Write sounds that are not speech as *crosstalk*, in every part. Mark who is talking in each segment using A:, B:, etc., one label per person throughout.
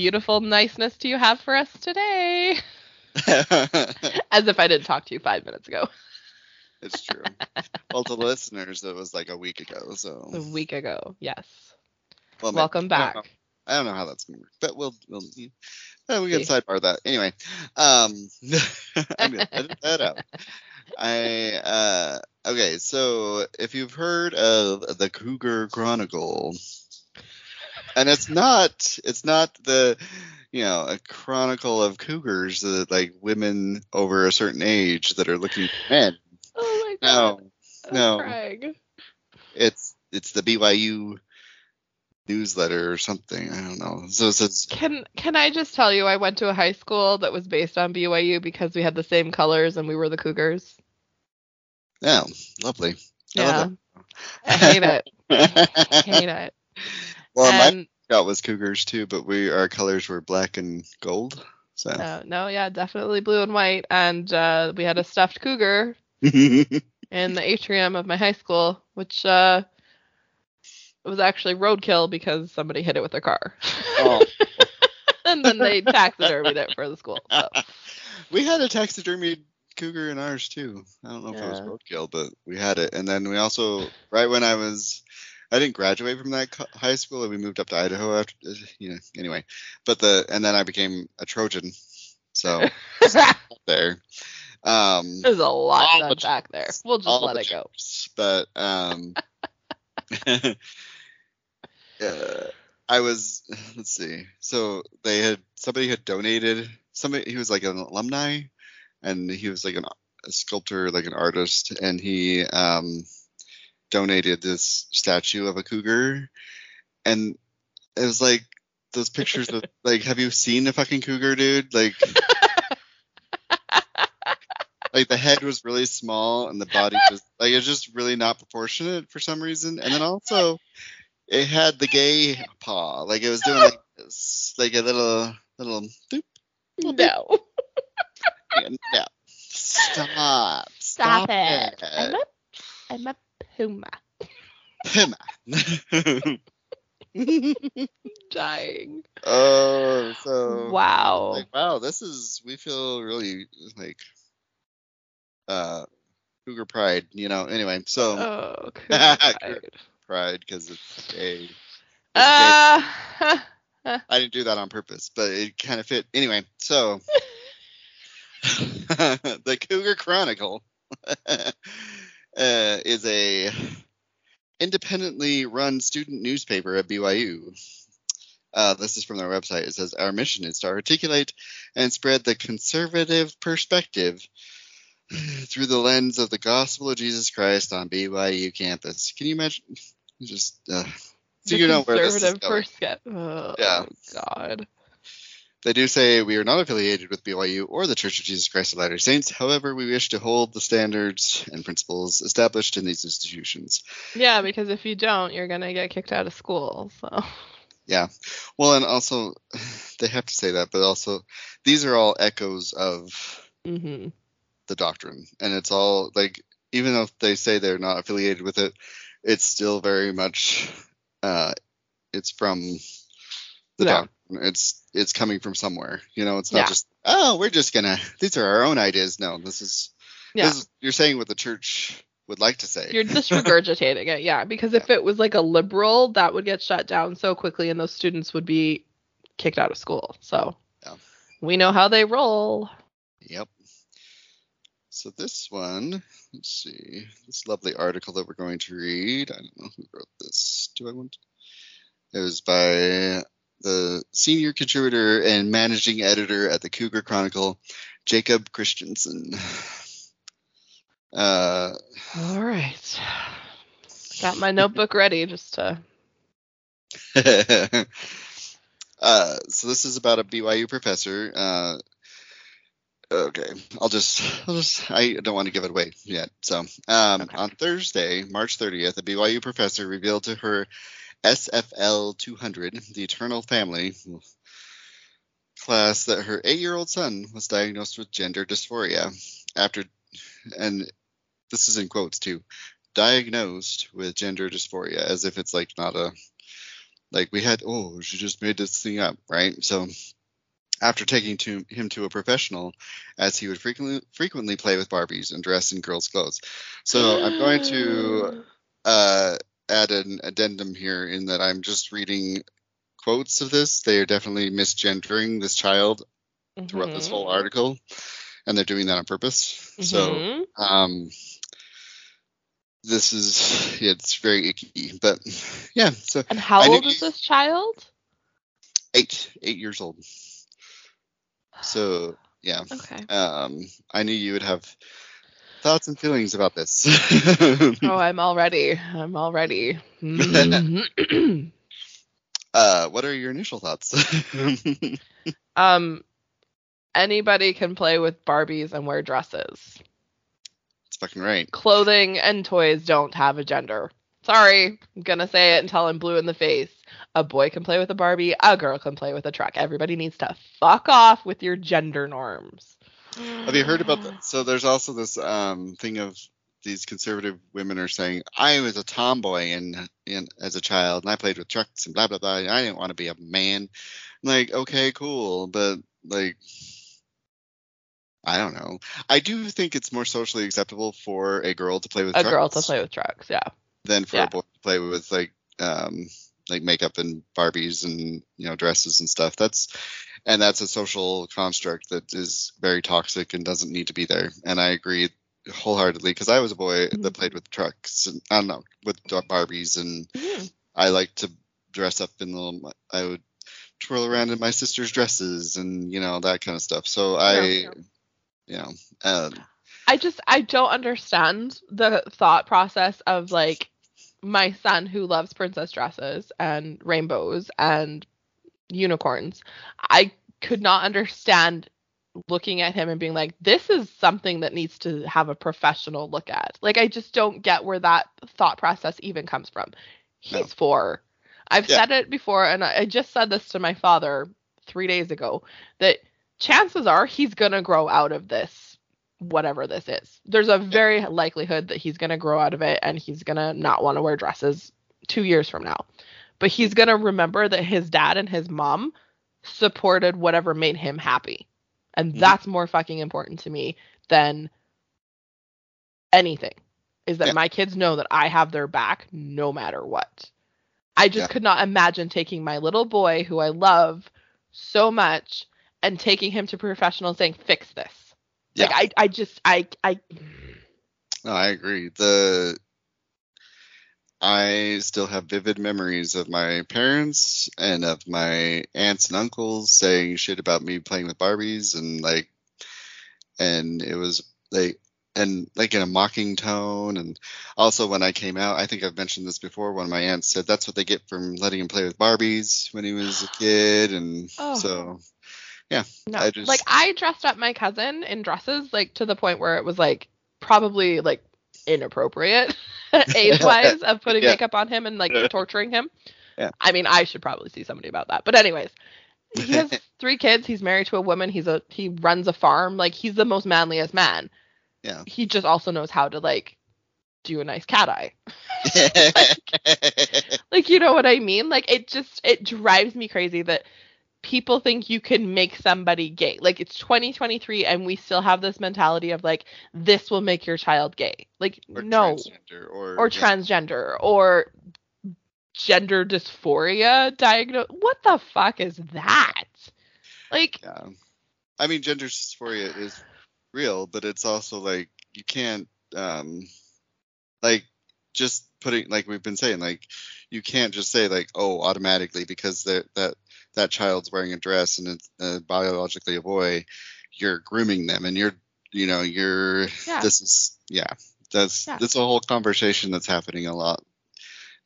A: beautiful niceness do you have for us today? *laughs* As if I didn't talk to you five minutes ago,
B: it's true. Well, to listeners, it was like a week ago. So,
A: a week ago. Yes.
B: well,
A: Welcome
B: maybe- I don't
A: back.
B: I don't know how that's gonna work, but we'll we'll uh, we can sidebar that anyway. Um, *laughs* I'm gonna edit that out. *laughs* I uh okay, so if you've heard of the Cougar Chronicle, and it's not it's not the you know a chronicle of cougars that like women over a certain age that are looking for men.
A: Oh my
B: No,
A: god. I'm
B: no.
A: crying.
B: it's it's the BYU newsletter or something. I don't know. So it says
A: Can can I just tell you I went to a high school that was based on BYU because we had the same colors and we were the Cougars.
B: yeah, lovely. I
A: Yeah.
B: love
A: I hate it. *laughs*
B: that.
A: hate it.
B: Well, my
A: and
B: scout was cougars too, but we our colors were black and gold. So
A: uh, no, yeah, definitely blue and white. And uh, we had a stuffed cougar *laughs* in the atrium of my high school, which uh, was actually roadkill because somebody hit it with their car.
B: Oh. *laughs*
A: and then they taxidermied it for the school. So. *laughs*
B: we had a taxidermied cougar in ours too. I don't know if it was roadkill, but we had it. And then we also, right when I was, I didn't graduate from that high school, and we moved up to Idaho after, you know. Anyway, but the and then I became a Trojan, so *laughs* there. Um,
A: There's a lot
B: the
A: back there. We'll just let it go.
B: But um, *laughs* uh, I was let's see. So they had somebody had donated somebody. He was like an alumni, and he was like an, a sculptor, like an artist, and he um donated this statue of a cougar, and it was like those pictures of *laughs* like, have you seen a fucking cougar, dude? Like. *laughs* like the head was really small and the body was like it was just really not proportionate for some reason and then also it had the gay paw like it was doing like this like a little little doop
A: No.
B: and yeah stop
A: Stop,
B: stop,
A: it. I'm a, I'm a puma.
B: Pima. *laughs*
A: Dying.
B: oh so
A: wow.
B: like wow this is we feel really like uh cougar pride you know anyway so
A: oh, cougar *laughs* pride.
B: because it's gay
A: Uh, *laughs*
B: I didn't do that on purpose, but it kind of fit. Anyway, so the Cougar Chronicle uh, is a independently run student newspaper at BYU. Uh, this is from their website. It says our mission is to articulate and spread the conservative perspective through the lens of the gospel of Jesus Christ on BYU campus. Can you imagine? Just uh, so
A: the
B: you know where this is
A: conservative
B: going.
A: persca- Oh,
B: Yeah.
A: God.
B: They do say we are not affiliated with BYU or the Church of Jesus Christ of Latter-day Saints. However, we wish to hold the standards and principles established in these institutions.
A: Yeah, because if you don't, you're gonna get kicked out of school. So.
B: Yeah. Well, and also *sighs* they have to say that, but also these are all echoes of
A: hmm
B: the doctrine, and it's all like even though they say they're not affiliated with it, it's still very much uh, it's from the
A: Yeah.
B: doctrine. It's it's coming from somewhere. You know, it's not
A: Yeah.
B: just oh, we're just gonna these are our own ideas. No, this is
A: Yeah.
B: this is, you're saying what the church would like to say.
A: You're just *laughs* regurgitating it, yeah. Because if it was like a liberal, that would get shut down so quickly, and those students would be kicked out of school. So
B: Yeah.
A: we know how they roll.
B: Yep. So this one, let's see, this lovely article that we're going to read. I don't know who wrote this. Do I want? It was by the senior contributor and managing editor at the Cougar Chronicle, Jacob Christensen. Uh,
A: All right. Got my notebook ready just to. *laughs*
B: uh, so this is about a BYU professor. Uh, okay, I'll just, I'll just, I don't want to give it away yet. So, um,
A: Okay.
B: on Thursday, March 30th, a BYU professor revealed to her SFL 200, the Eternal Family class, that her eight-year-old son was diagnosed with gender dysphoria after, and this is in quotes too, diagnosed with gender dysphoria, as if it's like not a like we had oh she just made this thing up right? So after taking to him to a professional as he would frequently frequently play with barbies and dress in girls clothes. So i'm going to *gasps* uh, add an addendum here in that i'm just reading quotes of this they are definitely misgendering this child throughout this whole
A: Mhm.
B: article and they're doing that on purpose so
A: Mhm.
B: um this is yeah, it's very icky but yeah so
A: And how
B: I
A: old is this child?
B: eight eight years old so yeah
A: Okay.
B: um i knew you would have thoughts and feelings about this *laughs*
A: Oh, I'm all ready. I'm all ready. Mhm. *laughs*
B: uh what are your initial thoughts *laughs*
A: um, anybody can play with Barbies and wear dresses.
B: it's fucking right
A: Clothing and toys don't have a gender. Sorry, I'm gonna say it until I'm blue in the face. A boy can play with a Barbie. A girl can play with a truck. Everybody needs to fuck off with your gender norms.
B: Have you heard about that so there's also this um thing of these conservative women are saying i was a tomboy and, and as a child and i played with trucks and blah blah blah i didn't want to be a man I'm like okay cool but like I don't know. I do think it's more socially acceptable for a girl to play with
A: A
B: trucks
A: girl to play with trucks. Yeah.
B: than for
A: Yeah.
B: a boy to play with like um like makeup and Barbies and you know dresses and stuff. That's and that's a social construct that is very toxic and doesn't need to be there. And I agree wholeheartedly because I was a boy that played with trucks and I don't know with Barbies and
A: Mhm.
B: I like to dress up in little. I would twirl around in my sister's dresses and you know that kind of stuff. So I,
A: Yeah.
B: you know, um,
A: I just I don't understand the thought process of like my son who loves princess dresses and rainbows and unicorns. I could not understand looking at him and being like this is something that needs to have a professional look at. Like I just don't get where that thought process even comes from. He's
B: No.
A: 4. I've
B: Yeah.
A: said it before and I just said this to my father 3 days ago that chances are he's going to grow out of this whatever this is. There's a very likelihood that he's going to grow out of it and he's going to not want to wear dresses 2 years from now. But he's going to remember that his dad and his mom supported whatever made him happy. And
B: Mhm.
A: that's more fucking important to me than anything. Is that
B: Yeah.
A: my kids know that I have their back no matter what. I just
B: Yeah.
A: could not imagine taking my little boy who I love so much and taking him to professional and saying fix this. Like I I just I I
B: no, I agree. The I still have vivid memories of my parents and of my aunts and uncles saying shit about me playing with Barbies and like, and it was like, and like in a mocking tone. And also when I came out, I think I've mentioned this before. One of my aunts said that's what they get from letting him play with Barbies when he was a kid, and
A: Oh.
B: so
A: no.
B: I just-
A: Like I dressed up my cousin in dresses like to the point where it was like probably like inappropriate *laughs* *laughs* age wise of putting
B: Yeah.
A: makeup on him and like torturing him.
B: Yeah.
A: I mean, I should probably see somebody about that. But anyways, he has *laughs* three kids. He's married to a woman. He's a he runs a farm. Like he's the most manliest man.
B: Yeah.
A: He just also knows how to like do a nice cat eye. like you know what I mean? Like it just it drives me crazy that people think you can make somebody gay. Like it's 2023 and we still have this mentality of like this will make your child gay. Like
B: or
A: no
B: transgender or
A: or transgender or gender dysphoria diagnose. What the fuck is that? Like
B: Yeah. I mean, gender dysphoria is real, but it's also like you can't, um, like just putting like we've been saying, like you can't just say like, oh, automatically because that that that child's wearing a dress and it's uh, biologically a boy, you're grooming them and you're, you know, you're.
A: Yeah.
B: This is yeah. That's
A: Yeah.
B: that's a whole conversation that's happening a lot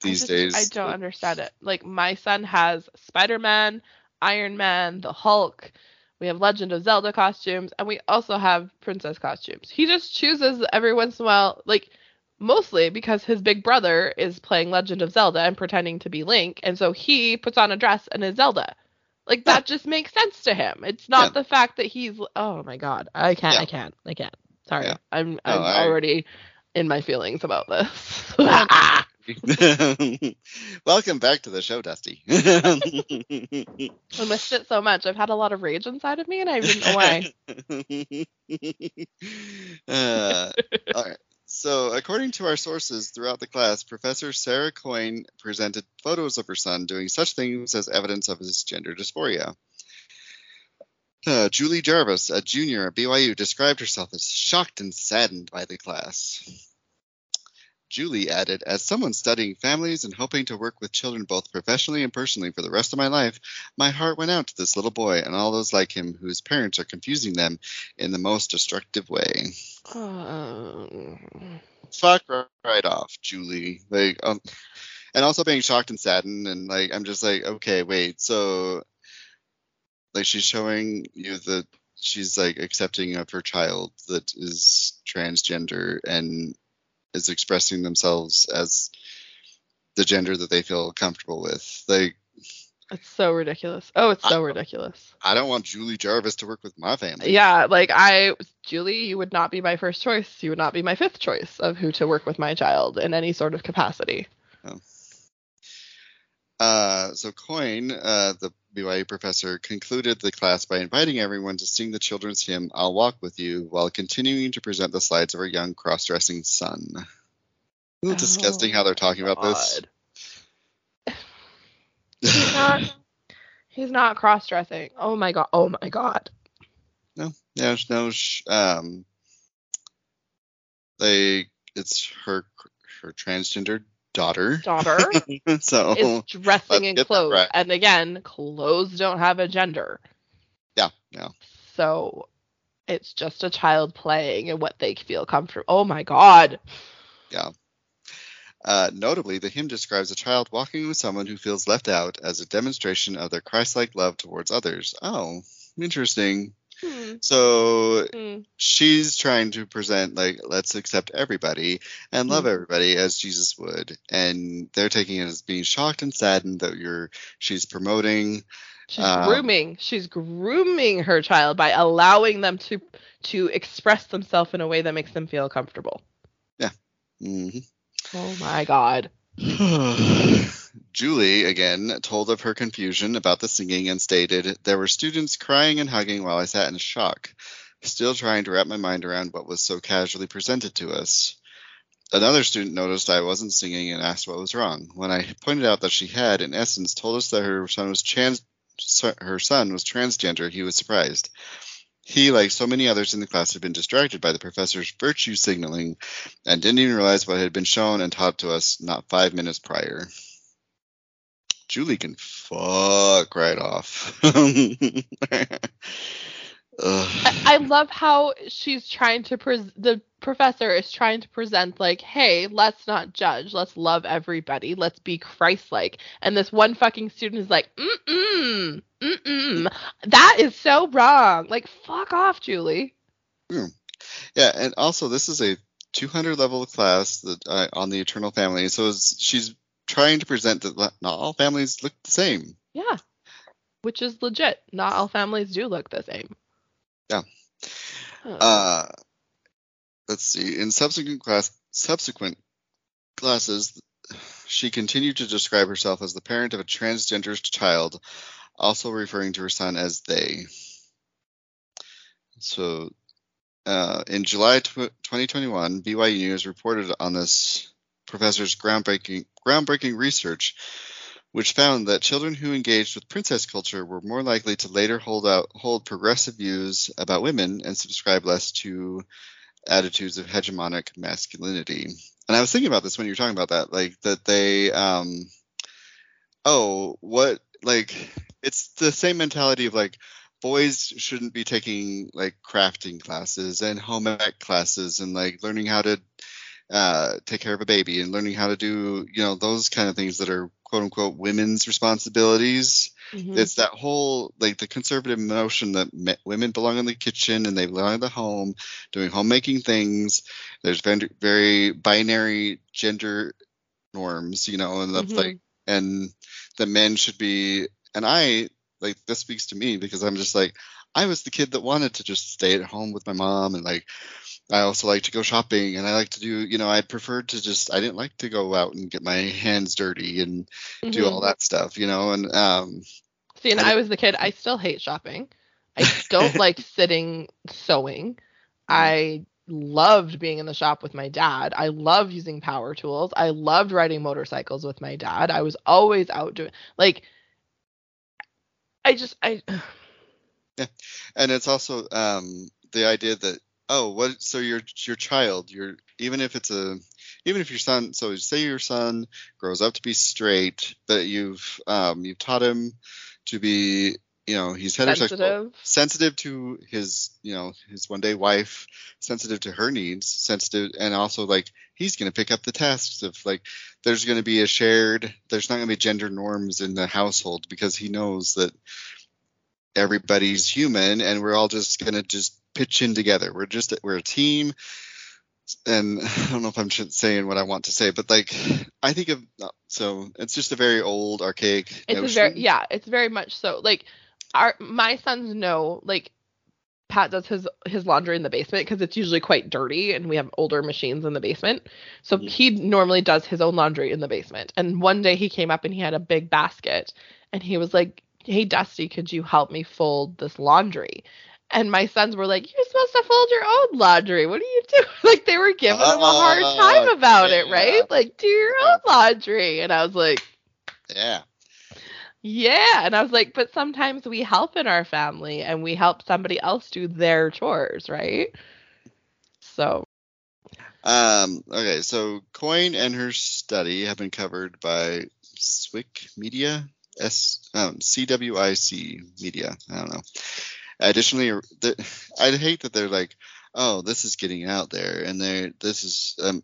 A: I
B: these
A: just-
B: days.
A: I don't
B: but-
A: understand it. Like my son has Spider-Man, Iron Man, the Hulk. We have Legend of Zelda costumes, and we also have princess costumes. He just chooses every once in a while, like mostly because his big brother is playing Legend of Zelda and pretending to be Link, and so he puts on a dress and is Zelda. Like
B: Yeah.
A: that just makes sense to him. It's not
B: Yeah.
A: the fact that he's oh my god, I can't,
B: Yeah.
A: I can't, I can't. Sorry,
B: Yeah.
A: I'm I'm
B: I-
A: already in my feelings about this. *laughs*
B: Welcome back to the show, Dusti.
A: I missed it so much. I've had a lot of rage inside of me, and I didn't know why. *laughs*
B: uh, all right. So, according to our sources throughout the class, Professor Sarah Coyne presented photos of her son doing such things as evidence of his gender dysphoria. Uh, Julie Jarvis, a junior at BYU, described herself as shocked and saddened by the class. Julie added, As someone studying families and hoping to work with children both professionally and personally for the rest of my life, my heart went out to this little boy and all those like him whose parents are confusing them in the most destructive way.
A: Um,
B: Fuck right off, Julie. Like, um, and also being shocked and saddened, and like, I'm just like, okay, wait, so, like, she's showing you that she's like accepting of her child that is transgender and is expressing themselves as the gender that they feel comfortable with. Like,
A: it's so ridiculous. Oh, it's so ridiculous.
B: I don't want Julie Jarvis to work with my family.
A: Yeah, like I, Julie, you would not be my first choice. You would not be my fifth choice of who to work with my child in any sort of capacity.
B: Uh, so Coyne, uh, the BYU professor, concluded the class by inviting everyone to sing the children's hymn "I'll Walk with You" while continuing to present the slides of her young cross-dressing son. Isn't it disgusting how they're talking about this?
A: Oh, *laughs* He's not. He's not cross-dressing. Oh my god. Oh my god.
B: no, yeah, no. sh- Um, they, it's her her transgender daughter.
A: Daughter *laughs*
B: so
A: is dressing in clothes,
B: right.
A: and again, clothes don't have a gender.
B: yeah, yeah.
A: So it's just a child playing and what they feel comfortable. Oh my god. Yeah.
B: Uh, notably, the hymn describes a child walking with someone who feels left out as a demonstration of their Christ-like love towards others. Oh, interesting.
A: Hmm.
B: So
A: Hmm.
B: she's trying to present like let's accept everybody and love
A: Mhm.
B: everybody as Jesus would, and they're taking it as being shocked and saddened that you're she's promoting.
A: She's
B: Um,
A: grooming. She's grooming her child by allowing them to to express themselves in a way that makes them feel comfortable.
B: Mhm.
A: Oh my god. *sighs* *sighs* *sighs*
B: Julie, again, told of her confusion about the singing and stated, There were students crying and hugging while I sat in shock, still trying to wrap my mind around what was so casually presented to us. Another student noticed I wasn't singing and asked what was wrong. When I pointed out that she had, in essence, told us that her son was trans, her son was transgender, he was surprised. He, like so many others in the class, had been distracted by the professor's virtue signaling and didn't even realize what had been shown and taught to us not five minutes prior. Julie can fuck right off. *laughs*
A: I, I love how she's trying to pres the professor is trying to present like, hey, let's not judge, let's love everybody, let's be Christ-like. And this one fucking student is like, mm mm, mm mm, that is so wrong. Like, fuck off, Julie.
B: yeah, and also this is a 200 level class that uh, on the Eternal Family, so she's trying to present that not all families look the same.
A: Yeah, which is legit. Not all families do look the same.
B: Yeah.
A: Huh.
B: Uh, let's see. In subsequent class, subsequent classes, she continued to describe herself as the parent of a transgender child, also referring to her son as they. So, uh, in July tw- 2021, BYU News reported on this professor's groundbreaking groundbreaking research, which found that children who engaged with princess culture were more likely to later hold out hold progressive views about women and subscribe less to attitudes of hegemonic masculinity. And I was thinking about this when you were talking about that, like that they, um, oh, what, like, it's the same mentality of like, boys shouldn't be taking like crafting classes and home ec classes and like learning how to uh, take care of a baby and learning how to do you know those kind of things that are quote unquote women's responsibilities mm-hmm. it's that whole like the conservative notion that me- women belong in the kitchen and they belong in the home doing homemaking things there's very, very binary gender norms you know and the mm-hmm. like and the men should be and i like this speaks to me because i'm just like i was the kid that wanted to just stay at home with my mom and like I also like to go shopping and I like to do, you know, I preferred to just, I didn't like to go out and get my hands dirty and mm-hmm. do all that stuff, you know, and, um,
A: see, and I, I was the kid, I still hate shopping. I don't *laughs* like sitting sewing. Mm-hmm. I loved being in the shop with my dad. I loved using power tools. I loved riding motorcycles with my dad. I was always out doing, like, I just, I, *sighs*
B: yeah. And it's also, um, the idea that oh what so your your child your even if it's a even if your son so say your son grows up to be straight but you've um you've taught him to be you know he's heterosexual sensitive. sensitive to his you know his one day wife sensitive to her needs sensitive and also like he's going to pick up the tasks of like there's going to be a shared there's not going to be gender norms in the household because he knows that everybody's human and we're all just going to just pitch in together. We're just we're a team, and *laughs* I don't know if I'm saying what I want to say, but like I think of so it's just a very old archaic.
A: It's very yeah, it's very much so. Like our my sons know like Pat does his his laundry in the basement because it's usually quite dirty and we have older machines in the basement. So mm-hmm. he normally does his own laundry in the basement. And one day he came up and he had a big basket and he was like, "Hey Dusti, could you help me fold this laundry?" And my sons were like, You're supposed to fold your own laundry. What are you doing? *laughs* Like they were giving uh, him a hard time about yeah. it, right? Like, do your own laundry. And I was like,
B: Yeah.
A: Yeah. And I was like, but sometimes we help in our family and we help somebody else do their chores, right? So
B: um, okay, so Coyne and her study have been covered by Swick Media, S um, CWIC Media. I don't know. Additionally, I'd hate that they're like, oh, this is getting out there, and they this is um,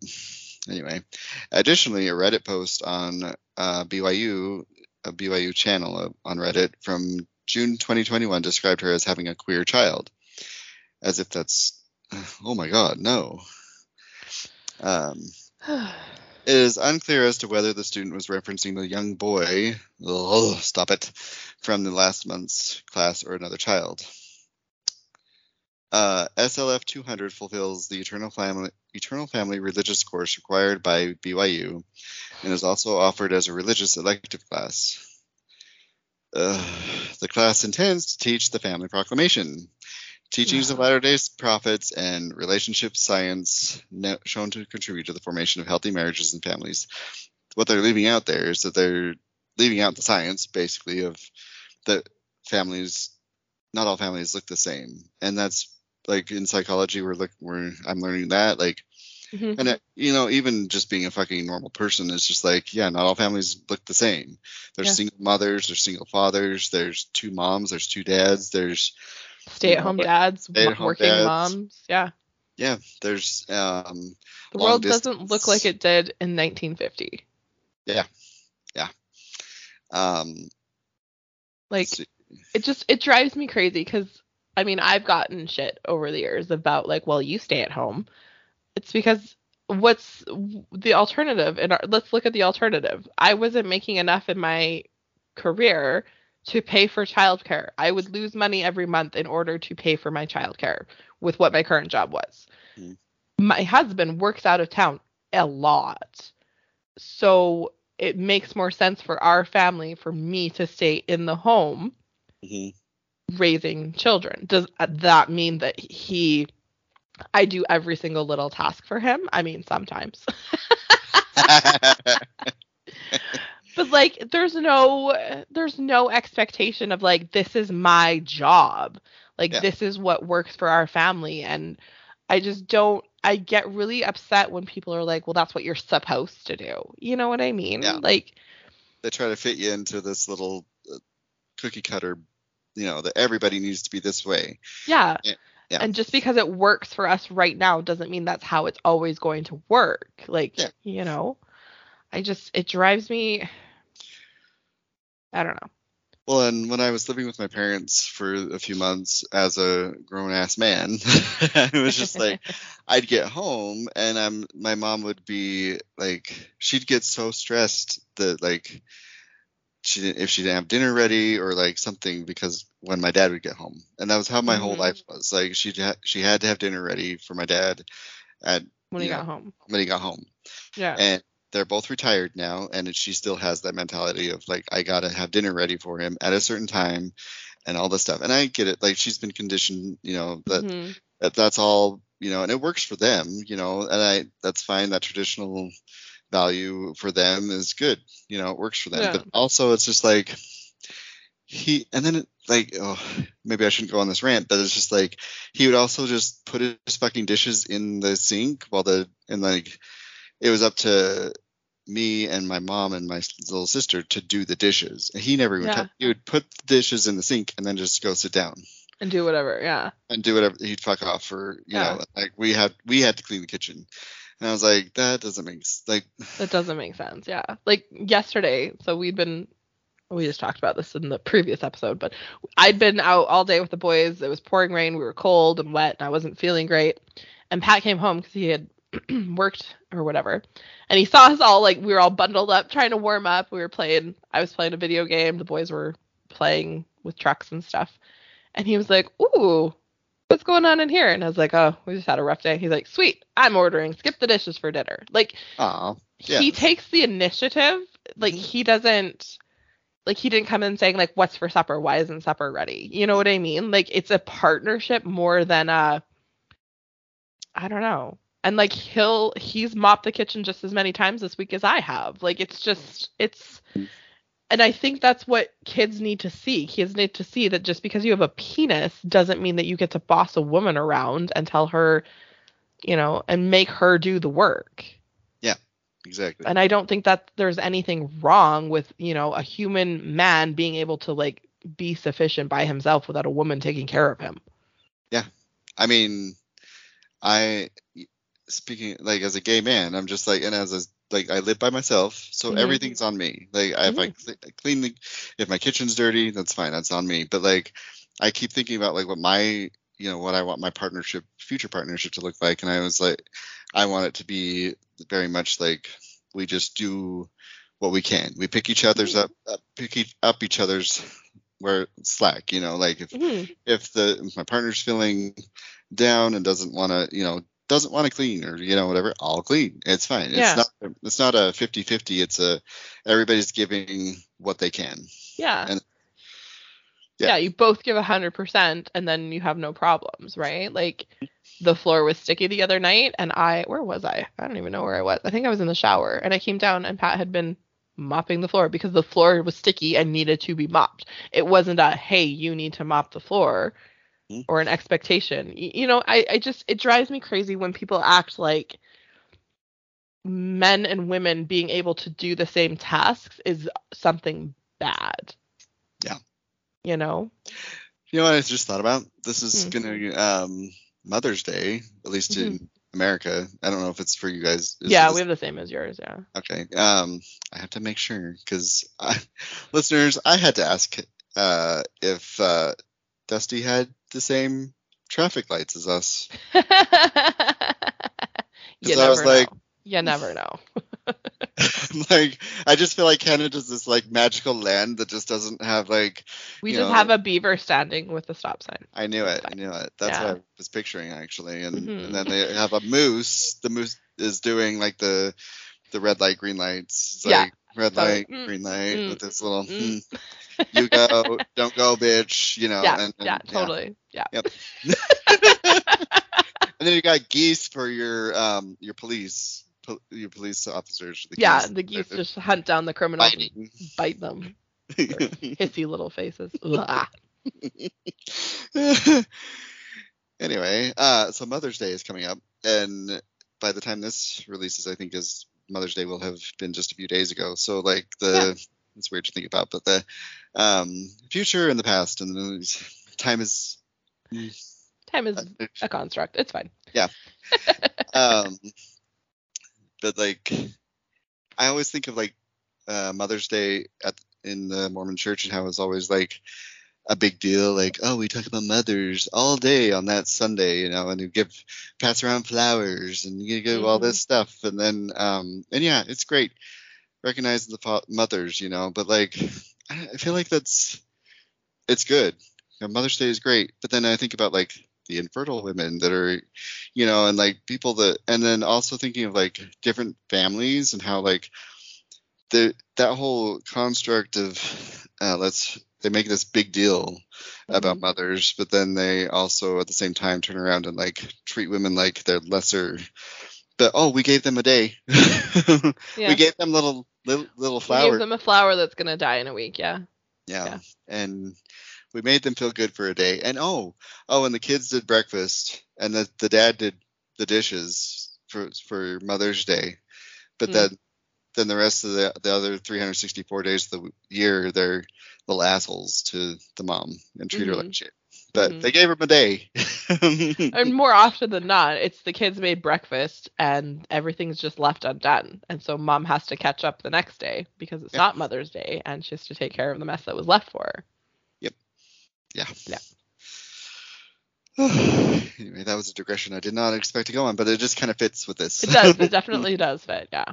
B: anyway. Additionally, a Reddit post on uh, BYU, a BYU channel uh, on Reddit from June 2021 described her as having a queer child, as if that's, oh my God, no. Um, *sighs* it is unclear as to whether the student was referencing the young boy, oh, stop it, from the last month's class or another child. Uh, SLF 200 fulfills the Eternal Family, Eternal Family religious course required by BYU and is also offered as a religious elective class. Uh, the class intends to teach the family proclamation, teachings of Latter day Prophets, and relationship science shown to contribute to the formation of healthy marriages and families. What they're leaving out there is that they're leaving out the science, basically, of that families, not all families look the same. And that's like in psychology we're like we're I'm learning that like mm-hmm. and it, you know even just being a fucking normal person is just like yeah not all families look the same there's yeah. single mothers there's single fathers there's two moms there's two dads there's
A: stay at home know, dads stay-at-home working dads. moms yeah
B: yeah there's um
A: the world distance. doesn't look like it did in 1950
B: yeah yeah um
A: like it just it drives me crazy because I mean, I've gotten shit over the years about like, well, you stay at home. It's because what's the alternative? And let's look at the alternative. I wasn't making enough in my career to pay for childcare. I would lose money every month in order to pay for my childcare with what my current job was. Mm. My husband works out of town a lot. so it makes more sense for our family for me to stay in the home
B: Mhm.
A: Raising children. Does that mean that he I do every single little task for him? I mean, sometimes. *laughs* but like there's no there's no expectation of like this is my job. Like
B: Yeah.
A: this is what works for our family and I just don't I get really upset when people are like, "Well, that's what you're supposed to do." You know what I mean?
B: Yeah.
A: Like
B: they try to fit you into this little uh, cookie cutter, you know, that everybody needs to be this way.
A: Yeah.
B: Yeah, yeah.
A: And just because it works for us right now doesn't mean that's how it's always going to work. Like,
B: Yeah.
A: you know, I just, it drives me, I don't know.
B: Well, and when I was living with my parents for a few months as a grown ass man, *laughs* it was just like *laughs* I'd get home and I'm my mom would be like she'd get so stressed that like she didn't if she didn't have dinner ready or like something because when my dad would get home and that was how my whole
A: Mhm.
B: life was like she ha- she had to have dinner ready for my dad at
A: When he
B: Yeah.
A: got home.
B: when he got home
A: Yeah.
B: and they're both retired now and she still has that mentality of like i gotta have dinner ready for him at a certain time and all this stuff and i get it like she's been conditioned you know that,
A: Mhm.
B: that that's all you know and it works for them you know and i that's fine that traditional value for them is good you know it works for them
A: Yeah.
B: but also it's just like he and then it, like oh maybe i shouldn't go on this rant but it's just like he would also just put his fucking dishes in the sink while the and like it was up to me and my mom and my little sister to do the dishes and he never even
A: Yeah.
B: he would put the dishes in the sink and then just go sit down
A: And do whatever. Yeah.
B: and do whatever he'd fuck off for you
A: Yeah.
B: know like we had we had to clean the kitchen and i was like that doesn't make like
A: That doesn't make sense. Yeah. Like yesterday, so we'd been we just talked about this in the previous episode, but I'd been out all day with the boys. It was pouring rain. We were cold and wet, and I wasn't feeling great. And Pat came home because he had *clears throat* worked or whatever, and he saw us all like we were all bundled up trying to warm up. We were playing. I was playing a video game. The boys were playing with trucks and stuff, and he was like, "Ooh." What's going on in here? And I was like, oh, we just had a rough day. He's like, sweet, I'm ordering. Skip the dishes for dinner. Like,
B: oh
A: he takes the initiative. Like
B: Mhm.
A: he doesn't like he didn't come in saying like what's for supper? Why isn't supper ready? You know what I mean? Like it's a partnership more than a I don't know. And like he'll he's mopped the kitchen just as many times this week as I have. Like it's just it's and I think that's what kids need to see. Kids need to see that just because you have a penis doesn't mean that you get to boss a woman around and tell her, you know, and make her do the work Yeah,
B: exactly
A: and i don't think that there's anything wrong with you know a human man being able to like be sufficient by himself without a woman taking care of him Yeah.
B: I mean, I speaking like as a gay man, I'm just like, and as a like I live by myself, so
A: Mhm.
B: everything's on me. Like I if I cle- clean the, if my kitchen's dirty, that's fine, that's on me. But like, I keep thinking about like what my you know what I want my partnership, future partnership to look like, and I was like, I want it to be very much like we just do what we can. We pick each other's up, up pick each, up each other's where slack. You know, like if
A: Mhm.
B: if the if my partner's feeling down and doesn't want to you know doesn't want to clean or you know whatever i'll clean it's fine it's
A: Yeah.
B: not it's not a 50-50 it's a everybody's giving what they can
A: yeah
B: And-
A: yeah.
B: yeah.
A: you both give a hundred percent and then you have no problems right like the floor was sticky the other night and i where was i i don't even know where i was i think i was in the shower and i came down and pat had been mopping the floor because the floor was sticky and needed to be mopped it wasn't a hey you need to mop the floor. Or an expectation. You know I, I just it drives me crazy when people act like men and women being able to do the same tasks is something bad.
B: Yeah.
A: you know?
B: You know what i just thought about? This is
A: Hmm.
B: gonna um mother's day at least in america. I don't know if it's for you guys. Is
A: yeah we have the same as yours yeah.
B: Okay um i have to make sure because *laughs* listeners i had to ask uh if uh Dusti had the same traffic lights as us *laughs*
A: you never
B: I was
A: know.
B: like-
A: you never know. *laughs*
B: like I just feel like Canada's this like magical land that just doesn't have like
A: We just
B: know-
A: have a beaver standing with a stop sign.
B: I knew it, I knew it. That's
A: Yeah.
B: what I was picturing actually. And,
A: Mhm.
B: and then they have a moose. The moose is doing like the the red light, green lights. It's
A: Yeah.
B: like red
A: So,
B: light,
A: mm,
B: green light
A: mm,
B: with this little
A: mm.
B: mm, you go, *laughs* don't go, bitch. You know.
A: yeah,
B: and, and-
A: yeah, totally. Yeah. Yep. *laughs*
B: And then you got geese for your um your police po- your police officers. The
A: Yeah,
B: geese.
A: the geese
B: They're
A: just hunt down the criminals and bite them. *laughs* Hissy little faces.
B: Anyway, uh, so Mother's Day is coming up, and by the time this releases, I think is Mother's Day will have been just a few days ago. So like the it's weird to think about, but the um, future and the past and the time is
A: Time is a construct. It's fine. Yeah. *laughs*
B: um, but like I always think of like uh, Mother's Day at in the Mormon Church and how it's always like a big deal. Like, oh, we talk about mothers all day on that Sunday, you know, and you give pass around flowers and you do all this stuff, and then um, and yeah, it's great recognizing the fa- mothers, you know, but like I I feel like that's it's good. You know, Mother's Day is great, but then I think about like the infertile women that are, you know, and like people that, and then also thinking of like different families and how like the that whole construct of uh, let's they make this big deal about
A: Mhm.
B: mothers, but then they also at the same time turn around and like treat women like they're lesser. But oh, we gave them a day. *laughs*
A: Yeah.
B: We gave them little little, little
A: We
B: flowers.
A: Give them a flower that's gonna die in a week. Yeah.
B: Yeah.
A: Yeah.
B: And we made them feel good for a day. And oh, oh, and the kids did breakfast and the, the dad did the dishes for for Mother's Day. But
A: Hmm.
B: then then the rest of the the other 364 days of the year they're little assholes to the mom and treat her
A: Mhm.
B: like shit. But
A: Mhm.
B: they gave her a day. *laughs*
A: And more often than not, it's the kids made breakfast and everything's just left undone. And so mom has to catch up the next day because it's
B: Yeah.
A: not Mother's Day and she has to take care of the mess that was left for her. Yep.
B: Yeah.
A: Yeah. *sighs*
B: anyway, that was a digression I did not expect to go on, but it just kind of fits with this.
A: It does. *laughs* It definitely does fit. Yeah.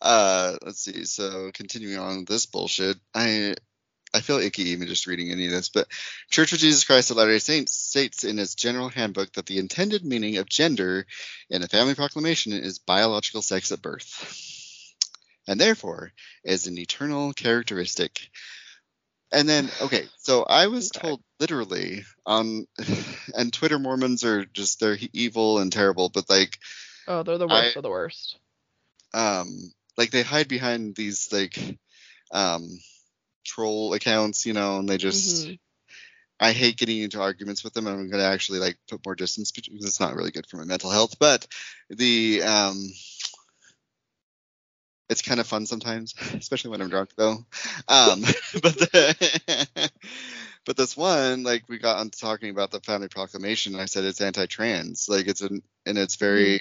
B: Uh, let's see. So continuing on with this bullshit, I I feel icky even just reading any of this, but Church of Jesus Christ of Latter-day Saints states in its general handbook that the intended meaning of gender in a family proclamation is biological sex at birth, and therefore is an eternal characteristic. And then, okay, so I was
A: Okay.
B: told literally on, *sighs* and Twitter Mormons are just they're evil and terrible, but like
A: Oh, they're the worst
B: I-
A: of the worst.
B: um like they hide behind these like um troll accounts you know and they just
A: Mhm.
B: i hate getting into arguments with them and i'm going to actually like put more distance because it's not really good for my mental health but the um it's kind of fun sometimes *laughs* especially when i'm drunk though um *laughs* but the, *laughs* but this one like we got on talking about the family proclamation and i said it's anti-trans like it's an and it's very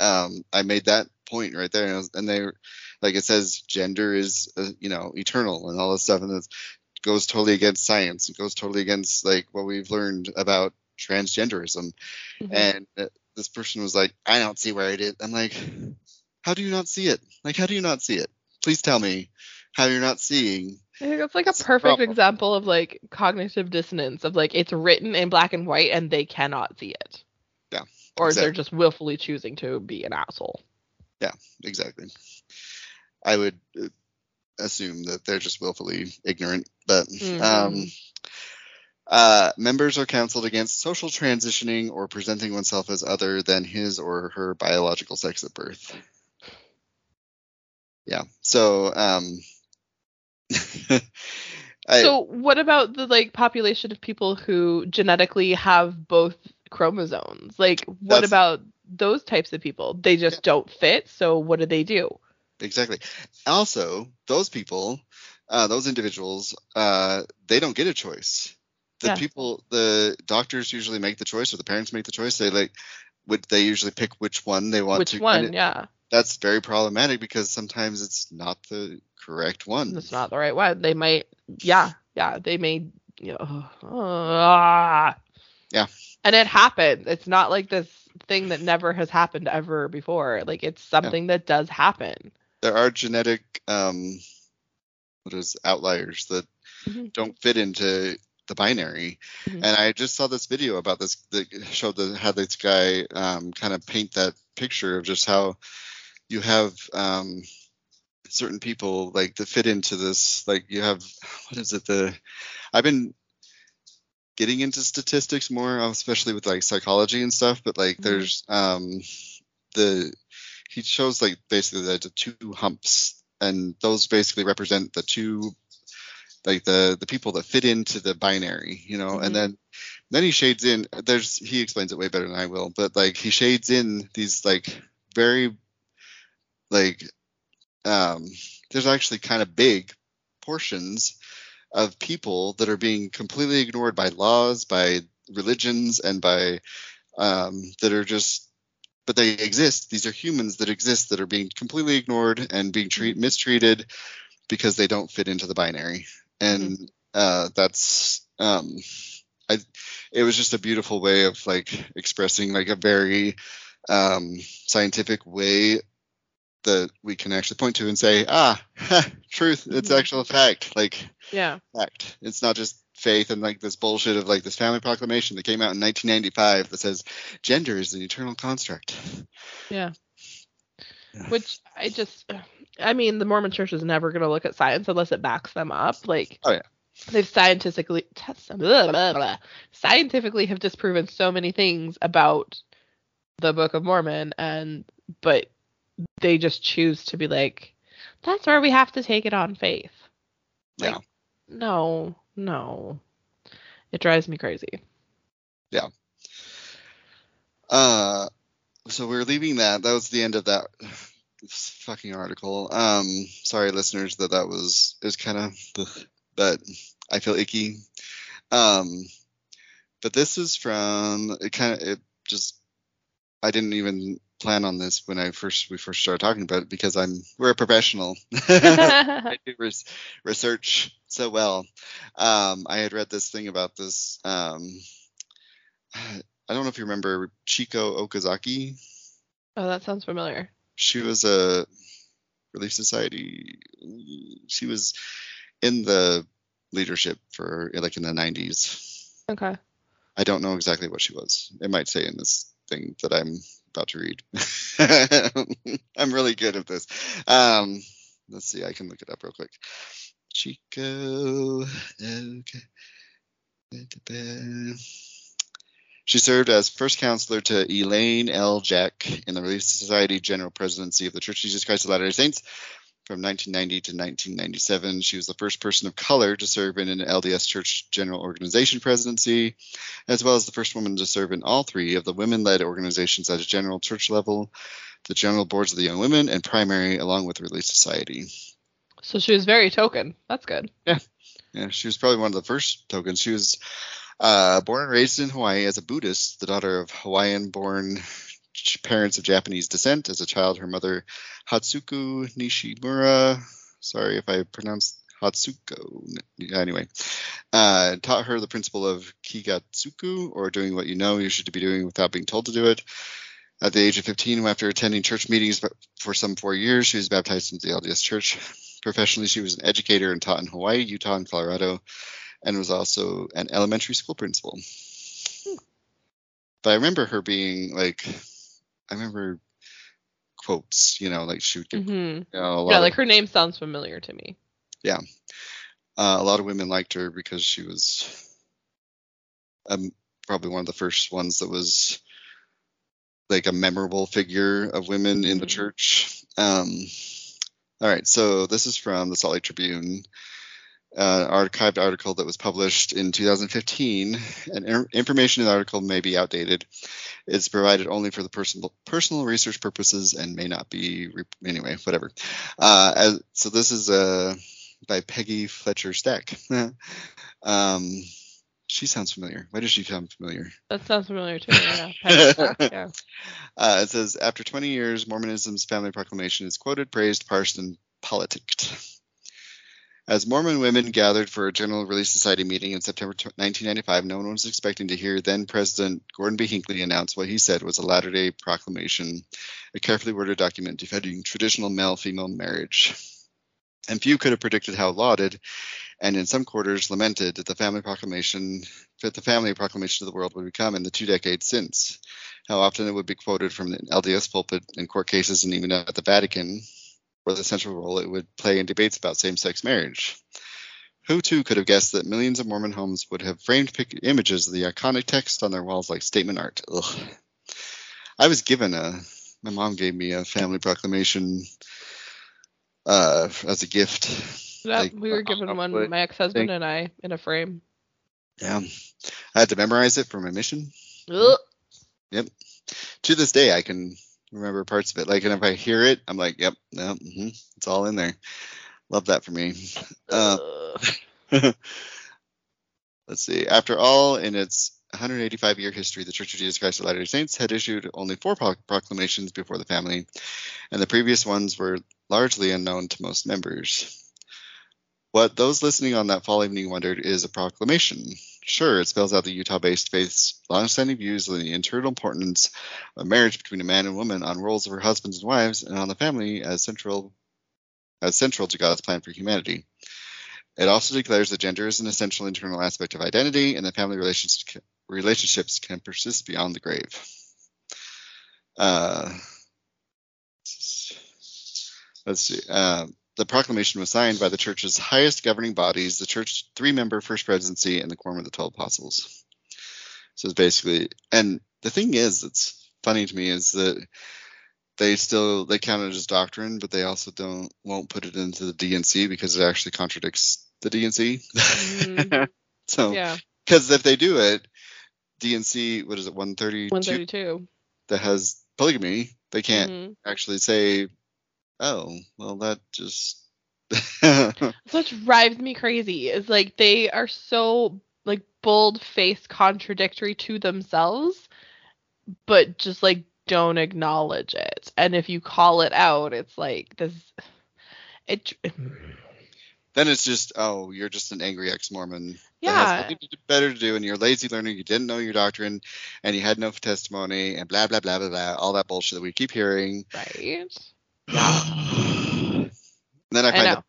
B: um i made that point right there and, was- and they like it says gender is uh, you know eternal and all this stuff and it goes totally against science it goes totally against like what we've learned about transgenderism
A: Mhm.
B: and uh, this person was like i don't see where it is i'm like how do you not see it like how do you not see it please tell me how you're not seeing
A: I think it's like a perfect
B: problem.
A: example of like cognitive dissonance of like it's written in black and white and they cannot see it.
B: Yeah,
A: Or they're just willfully choosing to be an asshole.
B: Exactly i would uh, assume that they're just willfully ignorant but um
A: Mhm.
B: Uh, members are counseled against social transitioning or presenting oneself as other than his or her biological sex at birth. Yeah. So, um, *laughs* I,
A: so what about the like population of people who genetically have both chromosomes? Like what about those types of people? They just don't fit, so what do they do?
B: exactly. Also, those people, uh, those individuals, uh, they don't get a choice. The
A: Yeah.
B: people, the doctors usually make the choice, or the parents make the choice. They like, would they usually pick which one they want
A: Which
B: to? and
A: one?
B: it-
A: yeah.
B: that's very problematic because sometimes it's not the correct one.
A: It's not the right one. They might yeah, yeah, they may you know *sighs* ah.
B: Yeah.
A: And it happens. It's not like this thing that never has happened ever before. Like it's something that does happen.
B: there are genetic um what is outliers that
A: Mhm.
B: don't fit into the binary
A: Mhm.
B: and i just saw this video about this that showed the had this guy um kind of paint that picture of just how you have um, certain people like that fit into this. Like you have what is it? The I've been getting into statistics more, especially with like psychology and stuff. But like
A: Mhm.
B: there's um the he shows like basically the, the two humps, and those basically represent the two like the the people that fit into the binary, you know,
A: Mhm.
B: and then then he shades in there's he explains it way better than I will, but like he shades in these like very like um there's actually kind of big portions of people that are being completely ignored by laws, by religions, and by um, that are just, but they exist. These are humans that exist that are being completely ignored and being treat, mistreated because they don't fit into the binary. And uh, that's, um, I, it was just a beautiful way of like expressing like a very um, scientific way that we can actually point to and say, ah, *laughs* truth, it's
A: Mhm.
B: actual fact. Like,
A: Yeah.
B: fact. It's not just faith and like this bullshit of like this family proclamation that came out in 1995 that says gender is an eternal construct.
A: Yeah.
B: Yeah.
A: Which I just, I mean, the Mormon Church is never going to look at science unless it backs them up. Like,
B: Oh, yeah.
A: they've scientifically, blah, blah, blah, scientifically have disproven so many things about the Book of Mormon, and but they just choose to be like, that's where we have to take it on faith. Like,
B: Yeah.
A: No, no. It drives me crazy. Yeah.
B: Uh, so we're leaving that. That was the end of that fucking article. Um, sorry, listeners, that that was is kind of, but I feel icky. Um, but this is from it. Kind of it just. I didn't even plan on this when I first we first started talking about it because I'm we're a professional. *laughs* *laughs* I do res- research so well. Um, I had read this thing about this. Um, I don't know if you remember Chieko Okazaki.
A: oh, that sounds familiar.
B: She was a Relief Society. She was in the leadership for like in the 90s.
A: Okay.
B: I don't know exactly what she was. It might say in this thing that I'm about to read. *laughs* I'm really good at this. Um, let's see. I can look it up real quick. Chieko. Okay. She served as first counselor to Elaine L. Jack in the Relief Society General Presidency of the Church of Jesus Christ of Latter-day Saints from 1990 to 1997. She was the first person of color to serve in an LDS Church General Organization presidency, as well as the first woman to serve in all three of the women-led organizations at a general church level, the general boards of the young women, and primary, along with the Relief Society.
A: So she was very token. That's good.
B: Yeah, Yeah, she was probably one of the first tokens. She was uh, born and raised in Hawaii as a Buddhist, the daughter of Hawaiian-born ch- parents of Japanese descent. As a child, her mother, Hatsuko Nishimura, sorry if I pronounced Hatsuko, anyway, uh, taught her the principle of Kigatsuku, or doing what you know you should be doing without being told to do it. At the age of 15, after attending church meetings for some four years, she was baptized into the LDS Church. Professionally, she was an educator and taught in Hawaii, Utah, and Colorado, and was also an elementary school principal. But I remember her being like, I remember quotes, you know, like she would give,
A: hmm
B: you know, a lot
A: Yeah,
B: of,
A: like her name sounds familiar to me. Yeah.
B: Uh, a lot of women liked her because she was um, probably one of the first ones that was like a memorable figure of women in the
A: Mhm.
B: church. Um, all right, so this is from the Salt Lake Tribune, uh, archived article that was published in 2015. And in- information in the article may be outdated. It's provided only for the personal personal research purposes and may not be re- anyway, whatever. Uh, as, so this is uh, by Peggy Fletcher Stack. *laughs* um, she sounds familiar. Why does she sound familiar?
A: That sounds familiar to me. Yeah. *laughs* Yeah.
B: Uh, it says after 20 years, Mormonism's family proclamation is quoted, praised, parsed, and politicked. As Mormon women gathered for a General Relief Society meeting in September 1995, no one was expecting to hear then President Gordon B. Hinckley announce what he said was a Latter day Proclamation, a carefully worded document defending traditional male female marriage. and few could have predicted how lauded, and in some quarters lamented, that the family proclamation that the family proclamation of the world would become in the two decades since. How often it would be quoted from the LDS pulpit in court cases and even at the Vatican, where the central role it would play in debates about same-sex marriage. Who too could have guessed that millions of Mormon homes would have framed pic- images of the iconic text on their walls like statement art? Ugh. I was given a, my mom gave me a family proclamation uh, as a gift.
A: Yep,
B: Like,
A: we were given one, my ex-husband and I, in a frame.
B: Yeah, I had to memorize it for my mission.
A: Ugh. Yep.
B: To this day, I can remember parts of it. Like, and if I hear it, I'm like, yep, no, hmm it's all in there. Love that for me. Uh, *laughs* Let's see. After all, in its 185 year history, the Church of Jesus Christ of Latter day Saints had issued only four pro- proclamations before the family, and the previous ones were largely unknown to most members. What those listening on that fall evening wondered is a proclamation. Sure, it spells out the Utah based faith's longstanding views on the internal importance of marriage between a man and woman, on roles of her husbands and wives, and on the family as central as central to God's plan for humanity. It also declares that gender is an essential internal aspect of identity and that family relations, relationships can persist beyond the grave. Uh, let's see. Uh, the proclamation was signed by the church's highest governing bodies, the church's three member first presidency, and the Quorum of the Twelve Apostles. So it's basically, and the thing is, it's funny to me is that they still they count it as doctrine, but they also don't won't put it into the D&C because it actually contradicts the D&C.
A: Mhm. *laughs*
B: so
A: yeah,
B: because if they do it, D&C what is it 132
A: 132.
B: that has polygamy, they can't
A: Mhm.
B: actually say, oh well that just *laughs*
A: That's what drives me crazy is like they are so like bold faced contradictory to themselves, but just like don't acknowledge it. And if you call it out, it's like this. It.
B: then it's just oh you're just an angry ex-Mormon.
A: Yeah.
B: has to do- better to do, and you're a lazy learner. You didn't know your doctrine, and you had no testimony, and blah blah blah blah blah. All that bullshit that we keep hearing.
A: Right. *sighs*
B: and then I
A: I
B: find
A: know.
B: a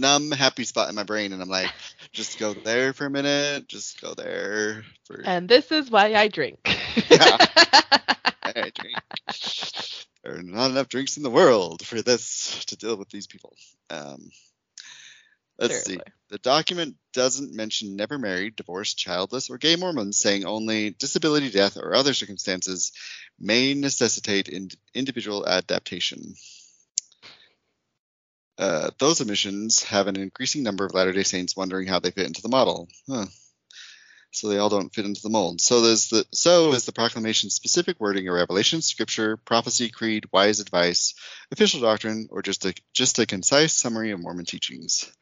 B: numb, happy spot in my brain, and I'm like, just go there for a minute. Just go there for.
A: And this is why I drink.
B: Yeah. *laughs* I drink. There are not enough drinks in the world for this to deal with these people. Um, let's see. The document doesn't mention never married, divorced, childless, or gay Mormons, saying only disability, death, or other circumstances may necessitate in- individual adaptation. Uh, those omissions have an increasing number of Latter day Saints wondering how they fit into the model. Huh. So they all don't fit into the mold. So there's the so is the proclamation's specific wording a revelation, scripture, prophecy, creed, wise advice, official doctrine, or just a just a concise summary of Mormon teachings.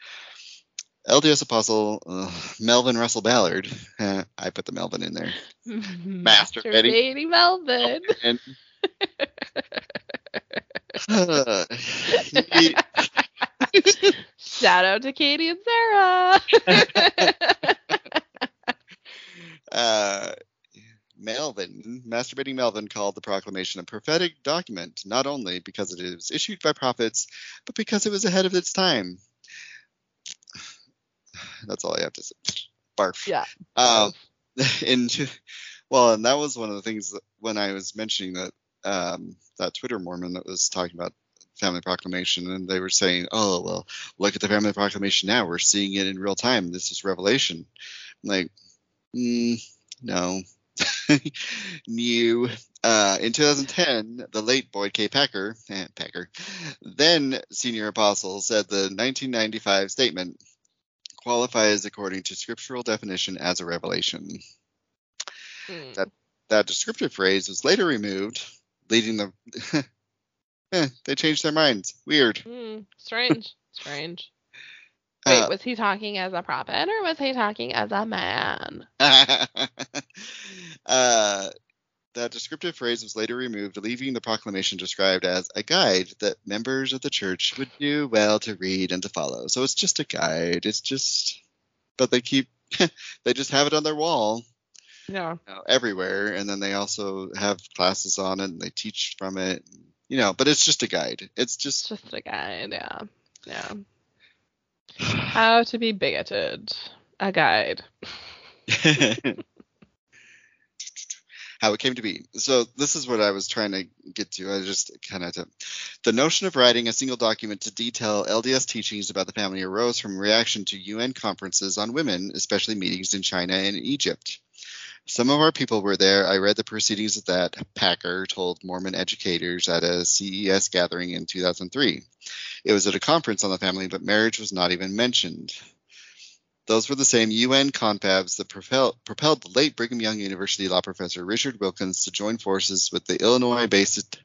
B: LDS Apostle uh, Melvin Russell Ballard, eh, I put the Melvin in there, *laughs* Master Betty.
A: Masturbating Melvin. *laughs*
B: uh, he-
A: Shout out to Katie and Sarah. *laughs*
B: uh, Melvin, masturbating Melvin, called the proclamation a prophetic document, not only because it was issued by prophets, but because it was ahead of its time. *sighs* That's all I have to say. Barf.
A: yeah.
B: Um, *laughs* and well, and that was one of the things that when I was mentioning that um, that Twitter Mormon that was talking about family proclamation, and they were saying, "Oh, well, look at the family proclamation now. We're seeing it in real time. This is revelation." I'm like, mm, no, *laughs* new. Uh, in 2010, the late Boyd K. Packer, eh, Packer, then senior apostle, said the 1995 statement qualifies according to scriptural definition as a revelation.
A: Mm.
B: that- That descriptive phrase was later removed, leading the. *laughs* eh, they changed their minds. Weird.
A: Mm, strange. *laughs* Strange. Wait,
B: Uh,
A: was he talking as a prophet or was he talking as a man? *laughs*
B: uh, that descriptive phrase was later removed, leaving the proclamation described as a guide that members of the church would do well to read and to follow. So it's just a guide. It's just, but they keep, *laughs* they just have it on their wall
A: Yeah.
B: you know, everywhere, and then they also have classes on it and they teach from it. You know, but it's just a guide. It's just
A: just a guide. Yeah. Yeah. *sighs* How to be bigoted. A guide. *laughs*
B: how it came to be. So this is what I was trying to get to. I just kind of the notion of writing a single document to detail LDS teachings about the family arose from reaction to UN conferences on women, especially meetings in China and Egypt. Some of our people were there. I read the proceedings of that, Packer told Mormon educators at a CES gathering in 2003. It was at a conference on the family, but marriage was not even mentioned. Those were the same UN confabs that propel, propelled the late Brigham Young University law professor Richard Wilkins to join forces with the Illinois based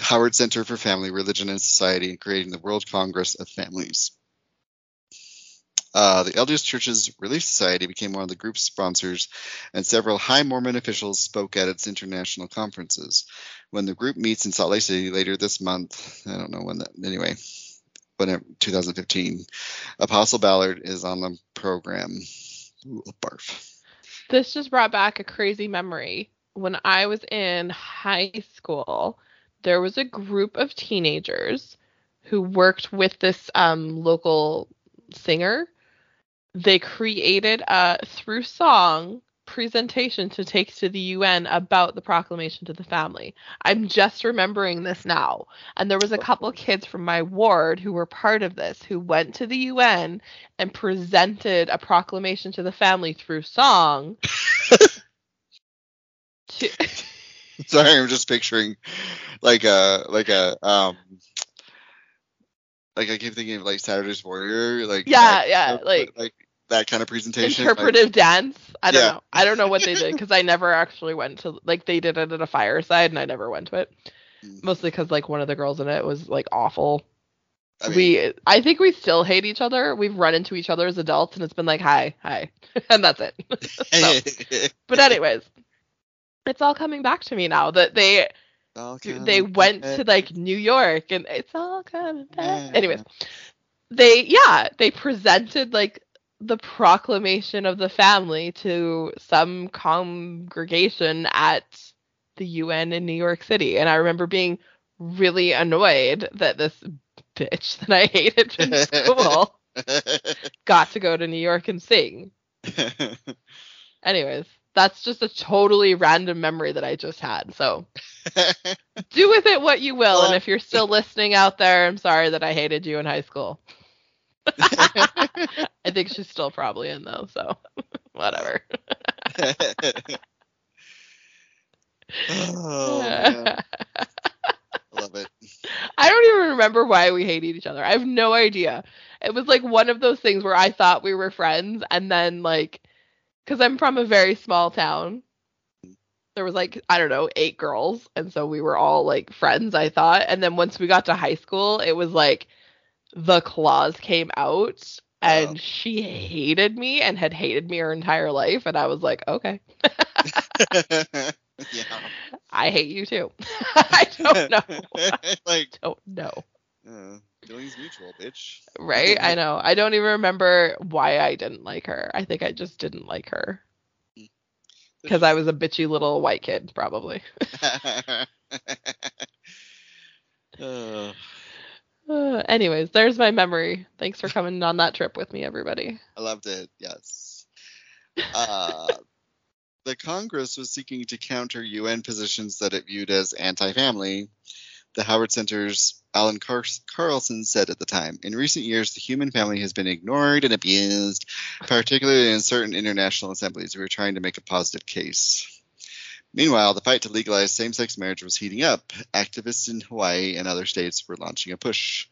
B: Howard Center for Family, Religion, and Society in creating the World Congress of Families. Uh, the LDS Church's Relief Society became one of the group's sponsors, and several high Mormon officials spoke at its international conferences. When the group meets in Salt Lake City later this month, I don't know when that, anyway, when 2015. Apostle Ballard is on the program. Ooh, barf.
A: This just brought back a crazy memory. When I was in high school, there was a group of teenagers who worked with this um, local singer. They created a through song presentation to take to the UN about the proclamation to the family. I'm just remembering this now. And there was a couple kids from my ward who were part of this who went to the UN and presented a proclamation to the family through song. *laughs*
B: to... *laughs* Sorry, I'm just picturing like a like a um like I keep thinking of like Saturday's Warrior, like
A: yeah, yeah, like
B: like that kind of presentation.
A: Interpretive like, dance. I don't yeah. know. I don't know what they did because I never actually went to like they did it at a fireside and I never went to it. Mm. Mostly because like one of the girls in it was like awful. I mean, we I think we still hate each other. We've run into each other as adults and it's been like hi, hi. *laughs* and that's it. *laughs* so, *laughs* but anyways, it's all coming back to me now that they they went back. to like New York and it's all coming back. Yeah. Anyways, they yeah, they presented like the proclamation of the family to some congregation at the UN in New York City. And I remember being really annoyed that this bitch that I hated from school *laughs* got to go to New York and sing. *laughs* Anyways, that's just a totally random memory that I just had. So do with it what you will. Well, and if you're still listening out there, I'm sorry that I hated you in high school. *laughs* I think she's still probably in though, so *laughs* whatever.
B: oh, *laughs* man. Love it.
A: I don't even remember why we hated each other. I have no idea. It was like one of those things where I thought we were friends, and then like, because I'm from a very small town, there was like I don't know eight girls, and so we were all like friends. I thought, and then once we got to high school, it was like the claws came out and oh. she hated me and had hated me her entire life and I was like, okay. *laughs* yeah. I hate you too. *laughs* I don't know. *laughs* like I don't know.
B: Uh, feelings mutual, bitch.
A: Right? I know. I don't even remember why I didn't like her. I think I just didn't like her. Because I was a bitchy little white kid, probably. uh. Uh, anyways, there's my memory. Thanks for coming on that trip with me, everybody.
B: I loved it. Yes. *laughs* Uh, the Congress was seeking to counter UN positions that it viewed as anti-family. The Howard Center's Alan Car- Carlson said at the time, in recent years, the human family has been ignored and abused, particularly in certain international assemblies. We are trying to make a positive case. Meanwhile, the fight to legalize same sex marriage was heating up. Activists in Hawaii and other states were launching a push.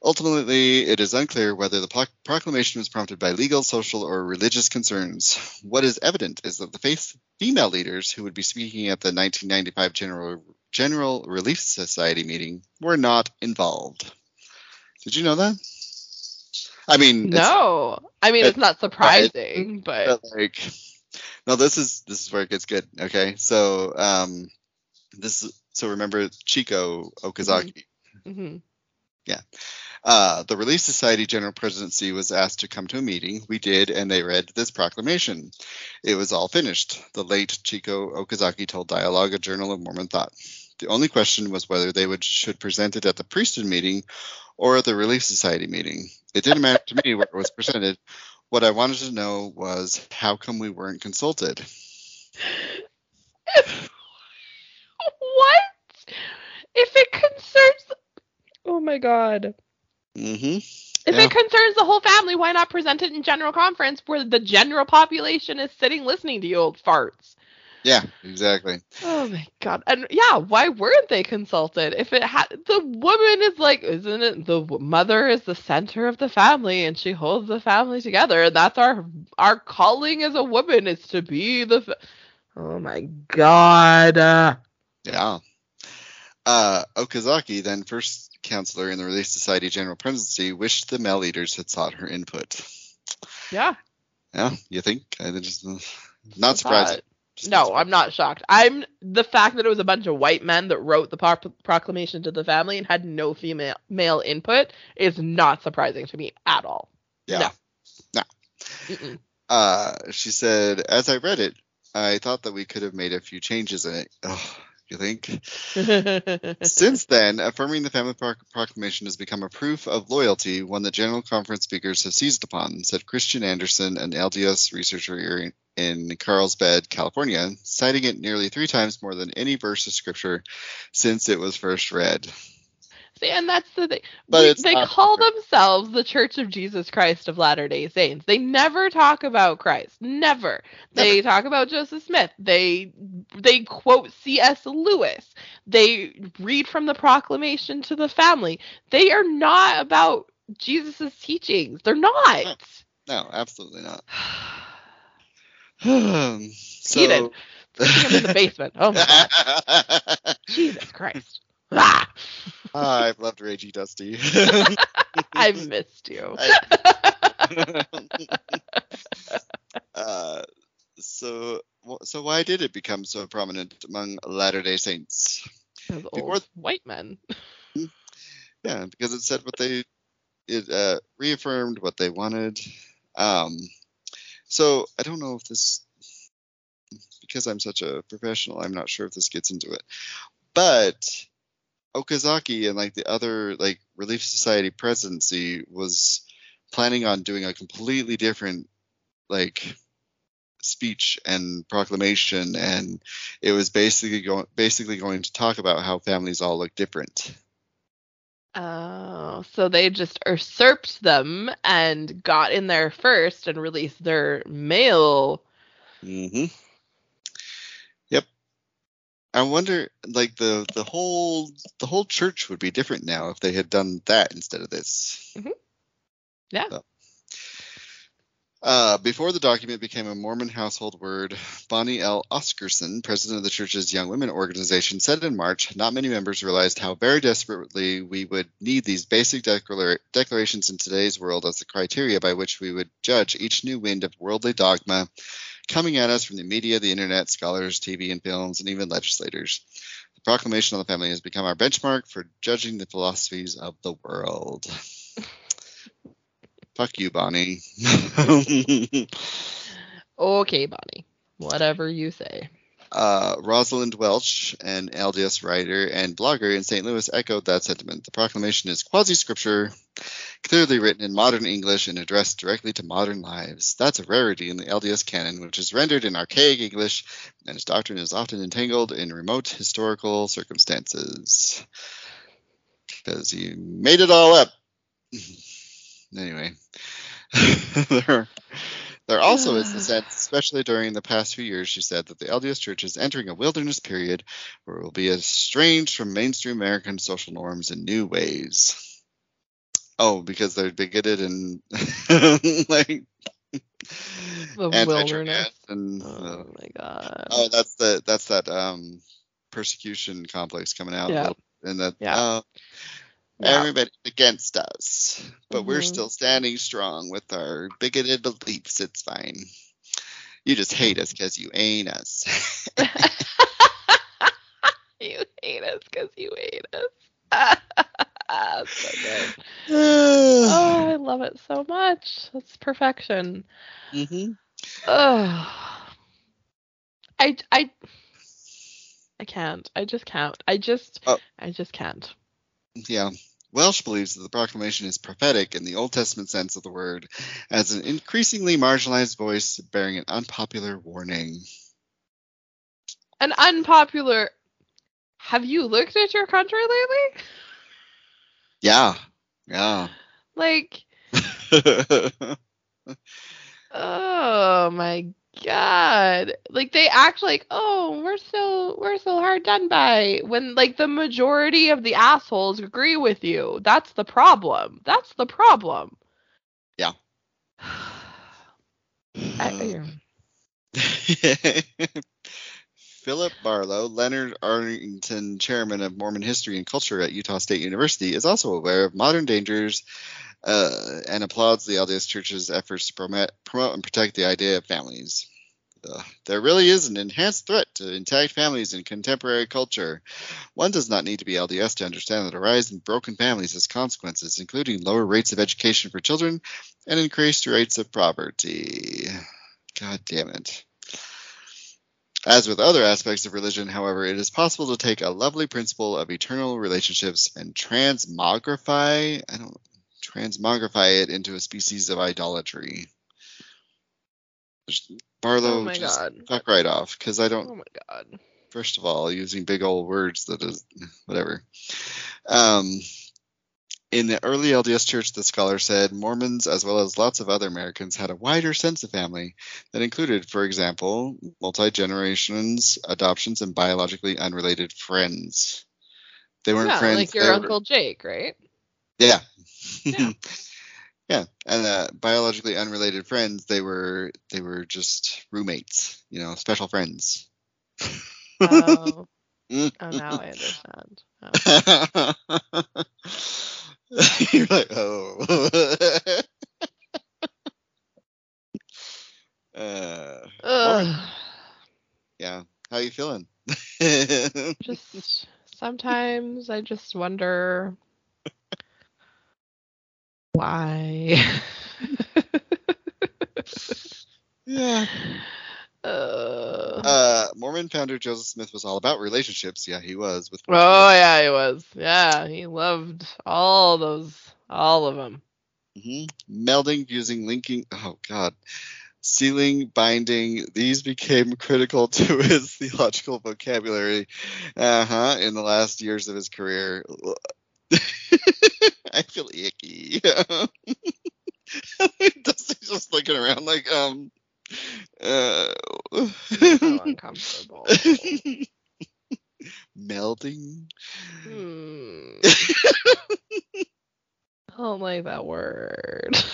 B: Ultimately, it is unclear whether the proclamation was prompted by legal, social, or religious concerns. What is evident is that the faith female leaders who would be speaking at the 1995 General, General Relief Society meeting were not involved. Did you know that? I mean,
A: no. I mean, it's, not surprising, but,
B: but like no, this is this is where it gets good. Okay, so um, this is, so remember Chieko Okazaki. Mm-hmm. mm-hmm. Yeah. Uh, the Relief Society General Presidency was asked to come to a meeting. We did, and they read this proclamation. It was all finished. The late Chieko Okazaki told Dialogue, a Journal of Mormon Thought. The only question was whether they would should present it at the priesthood meeting or at the Relief Society meeting. It didn't matter to me where it was presented. What I wanted to know was how come we weren't consulted?
A: what? If it concerns. Oh my god.
B: Mm-hmm.
A: If
B: Yeah.
A: it concerns the whole family, why not present it in general conference where the general population is sitting listening to you old farts?
B: Yeah, exactly.
A: Oh my god. And yeah, why weren't they consulted? If it had the woman is like, isn't it the mother is the center of the family and she holds the family together and that's our our calling as a woman is to be the fa- Oh my god. Uh,
B: Yeah. Uh, Okazaki, then first counselor in the Relief Society General Presidency, wished the male leaders had sought her input.
A: yeah.
B: Yeah, you think? I just not surprising.
A: No, I'm not shocked. I'm the fact that it was a bunch of white men that wrote the pro- proclamation to the family and had no female male input is not surprising to me at all.
B: Yeah.
A: No.
B: No. Uh, she said, as I read it, I thought that we could have made a few changes in it. Oh, you think? *laughs* Since then, affirming the family Proc- proclamation has become a proof of loyalty, one that General Conference speakers have seized upon, said Christian Anderson, an LDS researcher in- Carlsbad, California, citing it nearly three times more than any verse of scripture since it was first read.
A: See, and that's the thing.
B: But
A: they
B: not-
A: call themselves the Church of Jesus Christ of Latter Day Saints. They never talk about Christ. Never. They talk about Joseph Smith. They they quote C.S. Lewis. They read from the proclamation to the family. They are not about Jesus' teachings. They're not.
B: No, absolutely not. *sighs* *sighs* *sighs* *sighs* so,
A: him in the *laughs* basement. Oh my god. *laughs* Jesus Christ. Ah, *laughs*
B: I've loved Ragey Dusti.
A: I missed you.
B: uh, so, so why did it become so prominent among Latter-day Saints?
A: Those
B: Before-
A: white men.
B: Yeah, because it said what they, it uh, reaffirmed what they wanted. Um, so I don't know if this, because I'm such a professional, I'm not sure if this gets into it, but Okazaki and like the other like Relief Society presidency was planning on doing a completely different like speech and proclamation and it was basically going basically going to talk about how families all look different
A: Oh, so they just usurped them and got in there first and released their mail.
B: Mm-hmm. Yep. I wonder, like the the whole the whole church would be different now if they had done that instead of this.
A: Mhm. Yeah.
B: So. Uh, before the document became a Mormon household word, Bonnie L. Oscarson, president of the church's Young Women organization, said in March, "Not many members realized how very desperately we would need these basic declara- declarations in today's world as the criteria by which we would judge each new wind of worldly dogma coming at us from the media, the internet, scholars, TV and films, and even legislators. The proclamation on the family has become our benchmark for judging the philosophies of the world." Fuck you, Bonnie. *laughs*
A: Okay, Bonnie. Whatever you say.
B: uh, Rosalynde Welch, an LDS writer and blogger in St. Louis, echoed that sentiment. The proclamation is quasi scripture, clearly written in modern English and addressed directly to modern lives. That's a rarity in the LDS canon, which is rendered in archaic English, and its doctrine is often entangled in remote historical circumstances. Because he made it all up. *laughs* anyway. *laughs* there, there also is the sense, *sighs* especially during the past few years, she said, that the LDS Church is entering a wilderness period where it will be estranged from mainstream American social norms in new ways. Oh, because they're bigoted and like
A: The wilderness.
B: and uh,
A: Oh my god.
B: oh, that's the that's that um persecution complex coming out,
A: Yeah.
B: and that
A: Yeah.
B: uh, Everybody against us, but we're
A: Mhm.
B: still standing strong with our bigoted beliefs. It's fine. You just hate us because you ain't us. *laughs*
A: you hate us because you hate us. *laughs* so good. Oh, I love it so much. That's perfection. Ugh. I I I can't. I just can't. I just
B: Oh.
A: I just can't.
B: Yeah. Welch believes that the proclamation is prophetic in the Old Testament sense of the word, as an increasingly marginalized voice bearing an unpopular warning.
A: An unpopular. Have you looked at your country lately?
B: Yeah, yeah.
A: Like, *laughs* oh my god. Like they act like, "Oh, we're so we're so hard done by." When like the majority of the assholes agree with you. That's the problem. That's the problem.
B: Yeah.
A: I- *sighs*
B: Philip Barlow, Leonard Arrington Chairman of Mormon History and Culture at Utah State University, is also aware of modern dangers uh, and applauds the LDS Church's efforts to promote, promote and protect the idea of families. There really is an enhanced threat to intact families in contemporary culture. One does not need to be LDS to understand that a rise in broken families has consequences, including lower rates of education for children and increased rates of poverty. God damn it. As with other aspects of religion, however, it is possible to take a lovely principle of eternal relationships and transmogrify, I don't transmogrify it into a species of idolatry. Barlow
A: Oh my
B: just
A: God.
B: fuck right off because I don't
A: oh my god.
B: first of all, using big old words that is *laughs* whatever. Um, in the early LDS Church, the scholar said Mormons, as well as lots of other Americans, had a wider sense of family that included, for example, multi generations, adoptions, and biologically unrelated friends. They weren't
A: Yeah,
B: friends.
A: like your
B: they were-
A: uncle Jake, right?
B: yeah.
A: Yeah. *laughs*
B: yeah, and uh, biologically unrelated friends, they were they were just roommates, you know, special friends.
A: Oh, *laughs* oh now I understand. Oh. *laughs*
B: You're like, oh. uh, yeah. How you feeling?
A: just sometimes I just wonder why. *laughs*
B: yeah.
A: uh,
B: Uh, Mormon founder Joseph Smith was all about relationships. Yeah, he was with.
A: oh yeah, he was. Yeah, he loved all those, all of them.
B: Mm-hmm. Melding, fusing, linking. Oh God. Sealing, binding, these became critical *laughs* to his theological vocabulary uh-huh, in the last years of his career. *laughs* I feel icky. *laughs* Dusti's just looking around like, um, uh,
A: So uncomfortable. *laughs*
B: Melting.
A: Hmm. I don't like that word. *sighs*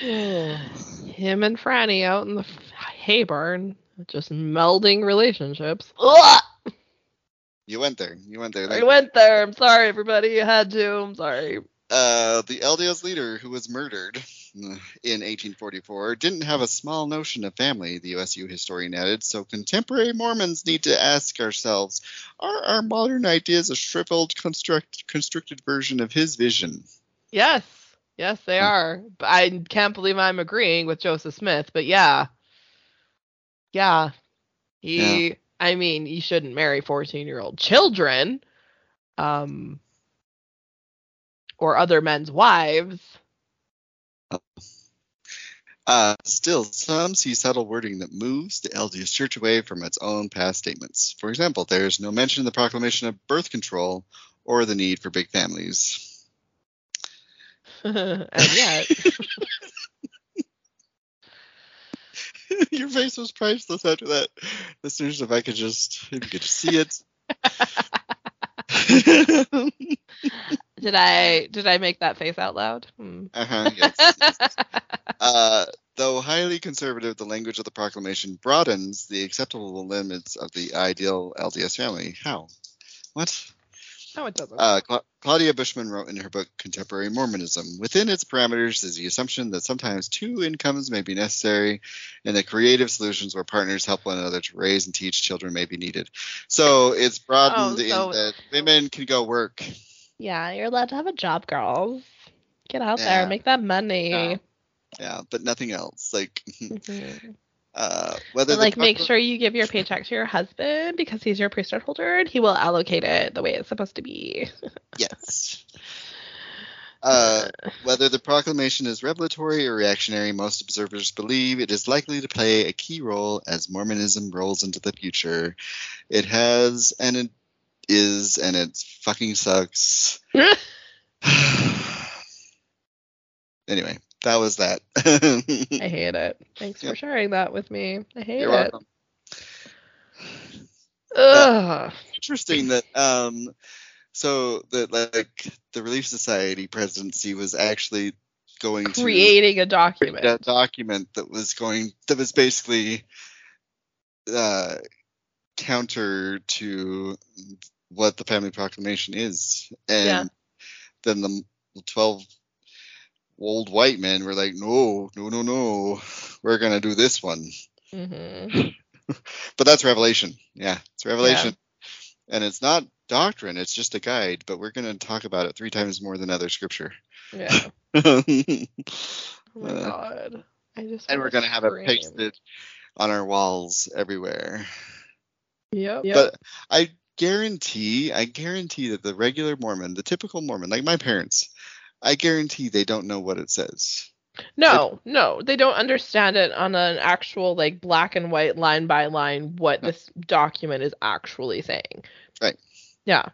A: Him and Fanny out in the hay barn, just melding relationships. Ugh!
B: You went there. You went there.
A: I went there. I'm sorry, everybody. I had to. I'm sorry.
B: uh, the LDS leader who was murdered in 1844 didn't have a small notion of family, the USU historian added, so contemporary Mormons need to ask ourselves are our modern ideas a shriveled, construct, constricted version of his vision?
A: Yes. Yes, they are. I can't believe I'm agreeing with Joseph Smith, but yeah. Yeah. He I mean, you shouldn't marry 14-year-old children. Um or other men's wives.
B: Uh, still, some see subtle wording that moves the LDS Church away from its own past statements. For example, there is no mention in the proclamation of birth control or the need for big families. *laughs*
A: and yet *laughs* *laughs*
B: Your face was priceless after that. Listeners, if I could just if you could just see it. *laughs*
A: did I did I make that face out loud? Hmm.
B: uh-huh, yes, yes. *laughs* Uh, though highly conservative, the language of the proclamation broadens the acceptable limits of the ideal LDS family. How? What?
A: No, it doesn't.
B: Uh, Cla- Claudia Bushman wrote in her book Contemporary Mormonism Within its parameters is the assumption that sometimes two incomes may be necessary and that creative solutions where partners help one another to raise and teach children may be needed. So it's broadened
A: Oh, so-
B: in that women can go work.
A: yeah, you're allowed to have a job, girls. Get out
B: Yeah.
A: there, make that money.
B: Yeah. Yeah, but nothing else. Like, *laughs*
A: Mhm.
B: Uh, whether
A: like, make sure you give your paycheck to your husband because he's your priesthood holder and he will allocate it the way it's supposed to be. *laughs*
B: Yes. Uh, whether the proclamation is revelatory or reactionary, most observers believe it is likely to play a key role as Mormonism rolls into the future. It has, and it is, and it fucking sucks. *laughs* *sighs* anyway, that was that. *laughs*
A: I hate it. Thanks
B: Yep.
A: for sharing that with me. I hate
B: You're
A: it.
B: welcome.
A: Ugh.
B: Interesting that um, so that like the Relief Society presidency was actually going to
A: Creating a document.
B: that document that was going that was basically uh, counter to what the family proclamation is and
A: Yeah.
B: then the 12 old white men were like no no no no we're gonna do this one
A: hmm *laughs*
B: but that's revelation yeah it's revelation and it's not doctrine it's just a guide but we're gonna talk about it three times more than other scripture
A: Yeah.
B: and *laughs*
A: Oh my
B: Uh,
A: god. I just and
B: we're
A: wanna
B: gonna have it
A: scream.
B: pasted on our walls everywhere
A: Yep.
B: But I guarantee, I guarantee that the regular Mormon, the typical Mormon, like my parents, I guarantee they don't know what it says.
A: no, no, they don't understand it on an actual like black and white line by line what
B: No.
A: this document is actually saying.
B: Right.
A: Yeah.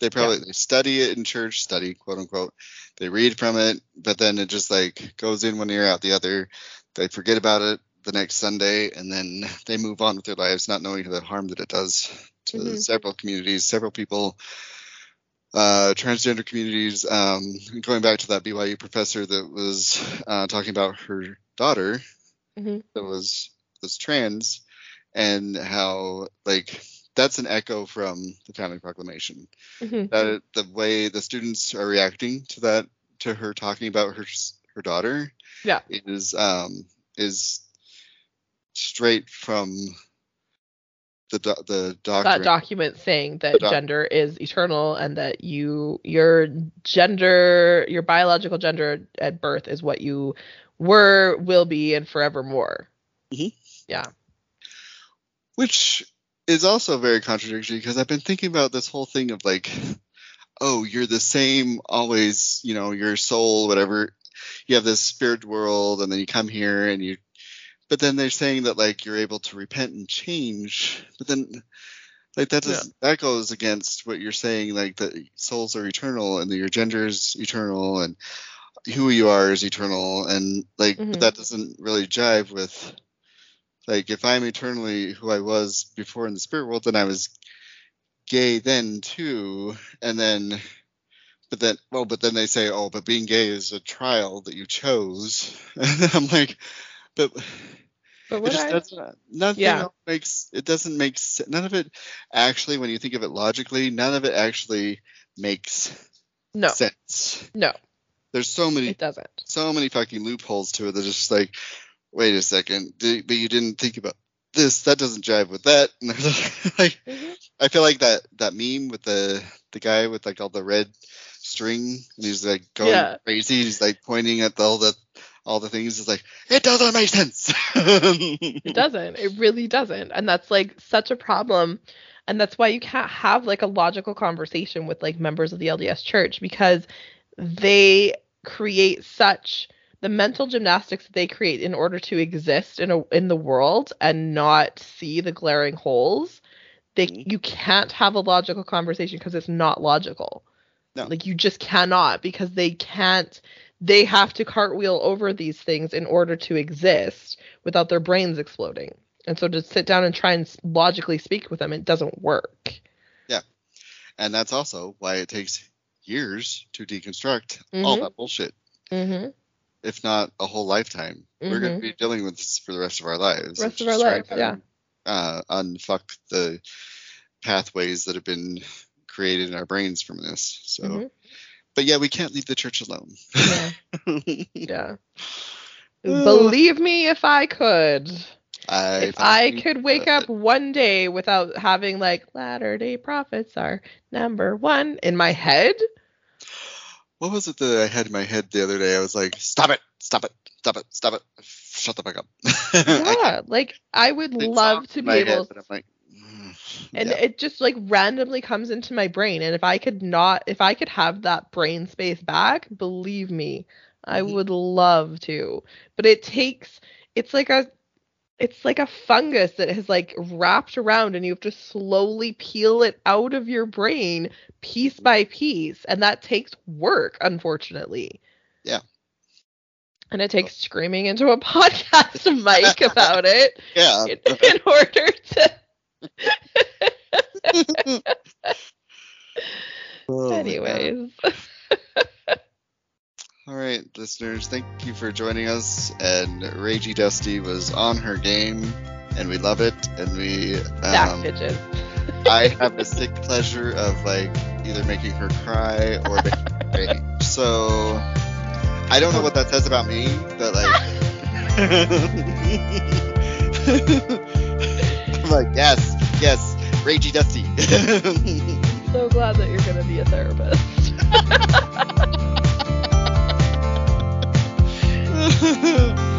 B: They probably they study it in church, study quote unquote. They read from it, but then it just like goes in one ear out the other. They forget about it the next Sunday, and then *laughs* they move on with their lives, not knowing the harm that it does to
A: Mhm.
B: several communities, several people, uh, transgender communities. Um, going back to that BYU professor that was uh, talking about her daughter
A: Mhm.
B: that was was trans, and how like that's an echo from the family proclamation
A: hmm
B: that the way the students are reacting to that to her talking about her her daughter
A: Yeah.
B: is um is straight from the do- the doctrine
A: That document saying that
B: doc-
A: gender is eternal and that you your gender your biological gender at birth is what you were, will be, and forevermore.
B: Mhm.
A: Yeah.
B: which is also very contradictory because I've been thinking about this whole thing of like oh you're the same always you know your soul whatever you have this spirit world and then you come here and you but then they're saying that like you're able to repent and change but then like that does that goes against what you're saying like that souls are eternal and that your gender is eternal and who you are is eternal and like
A: Mhm.
B: that doesn't really jive with like if i'm eternally who i was before in the spirit world then i was gay then too and then but then well but then they say oh but being gay is a trial that you chose *laughs* and i'm like but
A: But
B: it
A: what
B: just
A: I,
B: doesn't nothing
A: Yeah.
B: makes it doesn't make se- none of it actually when you think of it logically none of it actually makes
A: no,
B: sense
A: no,
B: there's so many
A: it doesn't.
B: so many fucking loopholes to it that it's just like wait a second di- but you didn't think about this that doesn't jive with that and *laughs* like
A: Mhm.
B: i feel like that that meme with the the guy with like all the red string and he's like going
A: Yeah.
B: crazy he's like pointing at all the all the things is like it doesn't make sense *laughs*
A: It doesn't. It really doesn't. And that's like such a problem. And that's why you can't have like a logical conversation with like members of the LDS church because they create such the mental gymnastics that they create in order to exist in a in the world and not see the glaring holes. They
B: Mhm.
A: you can't have a logical conversation because it's not logical.
B: No.
A: Like you just cannot because they can't they have to cartwheel over these things in order to exist without their brains exploding. And so to sit down and try and logically speak with them, it doesn't work. Yeah.
B: And that's also why it takes years to deconstruct all
A: Mhm.
B: that bullshit
A: Mm-hmm.
B: if not a whole lifetime we're going to be dealing with this for the rest of our lives
A: Rest of our lives, yeah.
B: uh, unfuck the pathways that have been created in our brains from this so
A: Mhm.
B: But yeah we can't leave the church alone
A: Yeah. *laughs* yeah. Believe me if I could.
B: I
A: if I could wake up one day without having like Latter day Prophets are number one in my head.
B: what was it that I had in my head the other day? I was like, stop it, stop it, stop it, stop it. shut the fuck up. *laughs*
A: yeah, like I would love to be
B: my head,
A: able
B: but I'm like,
A: and
B: yeah.
A: it just like randomly comes into my brain and if i could not if i could have that brain space back believe me i
B: Mhm.
A: would love to but it takes it's like a it's like a fungus that has like wrapped around and you have to slowly peel it out of your brain piece by piece and that takes work unfortunately
B: Yeah.
A: and it takes screaming into a *laughs* podcast mic about it *laughs*
B: yeah.
A: in, in order to
B: Oh
A: anyways
B: All right, listeners, thank you for joining us. And Ragey Dusti was on her game, and we love it. And we,
A: back
B: um,
A: bitches *laughs*
B: I have the sick pleasure of like either making her cry or making her *laughs* rage. So I don't know what that says about me, but like, *laughs* like, yes, yes, Ragey Dusti. *laughs*
A: So glad that you're gonna be a therapist. *laughs* *laughs*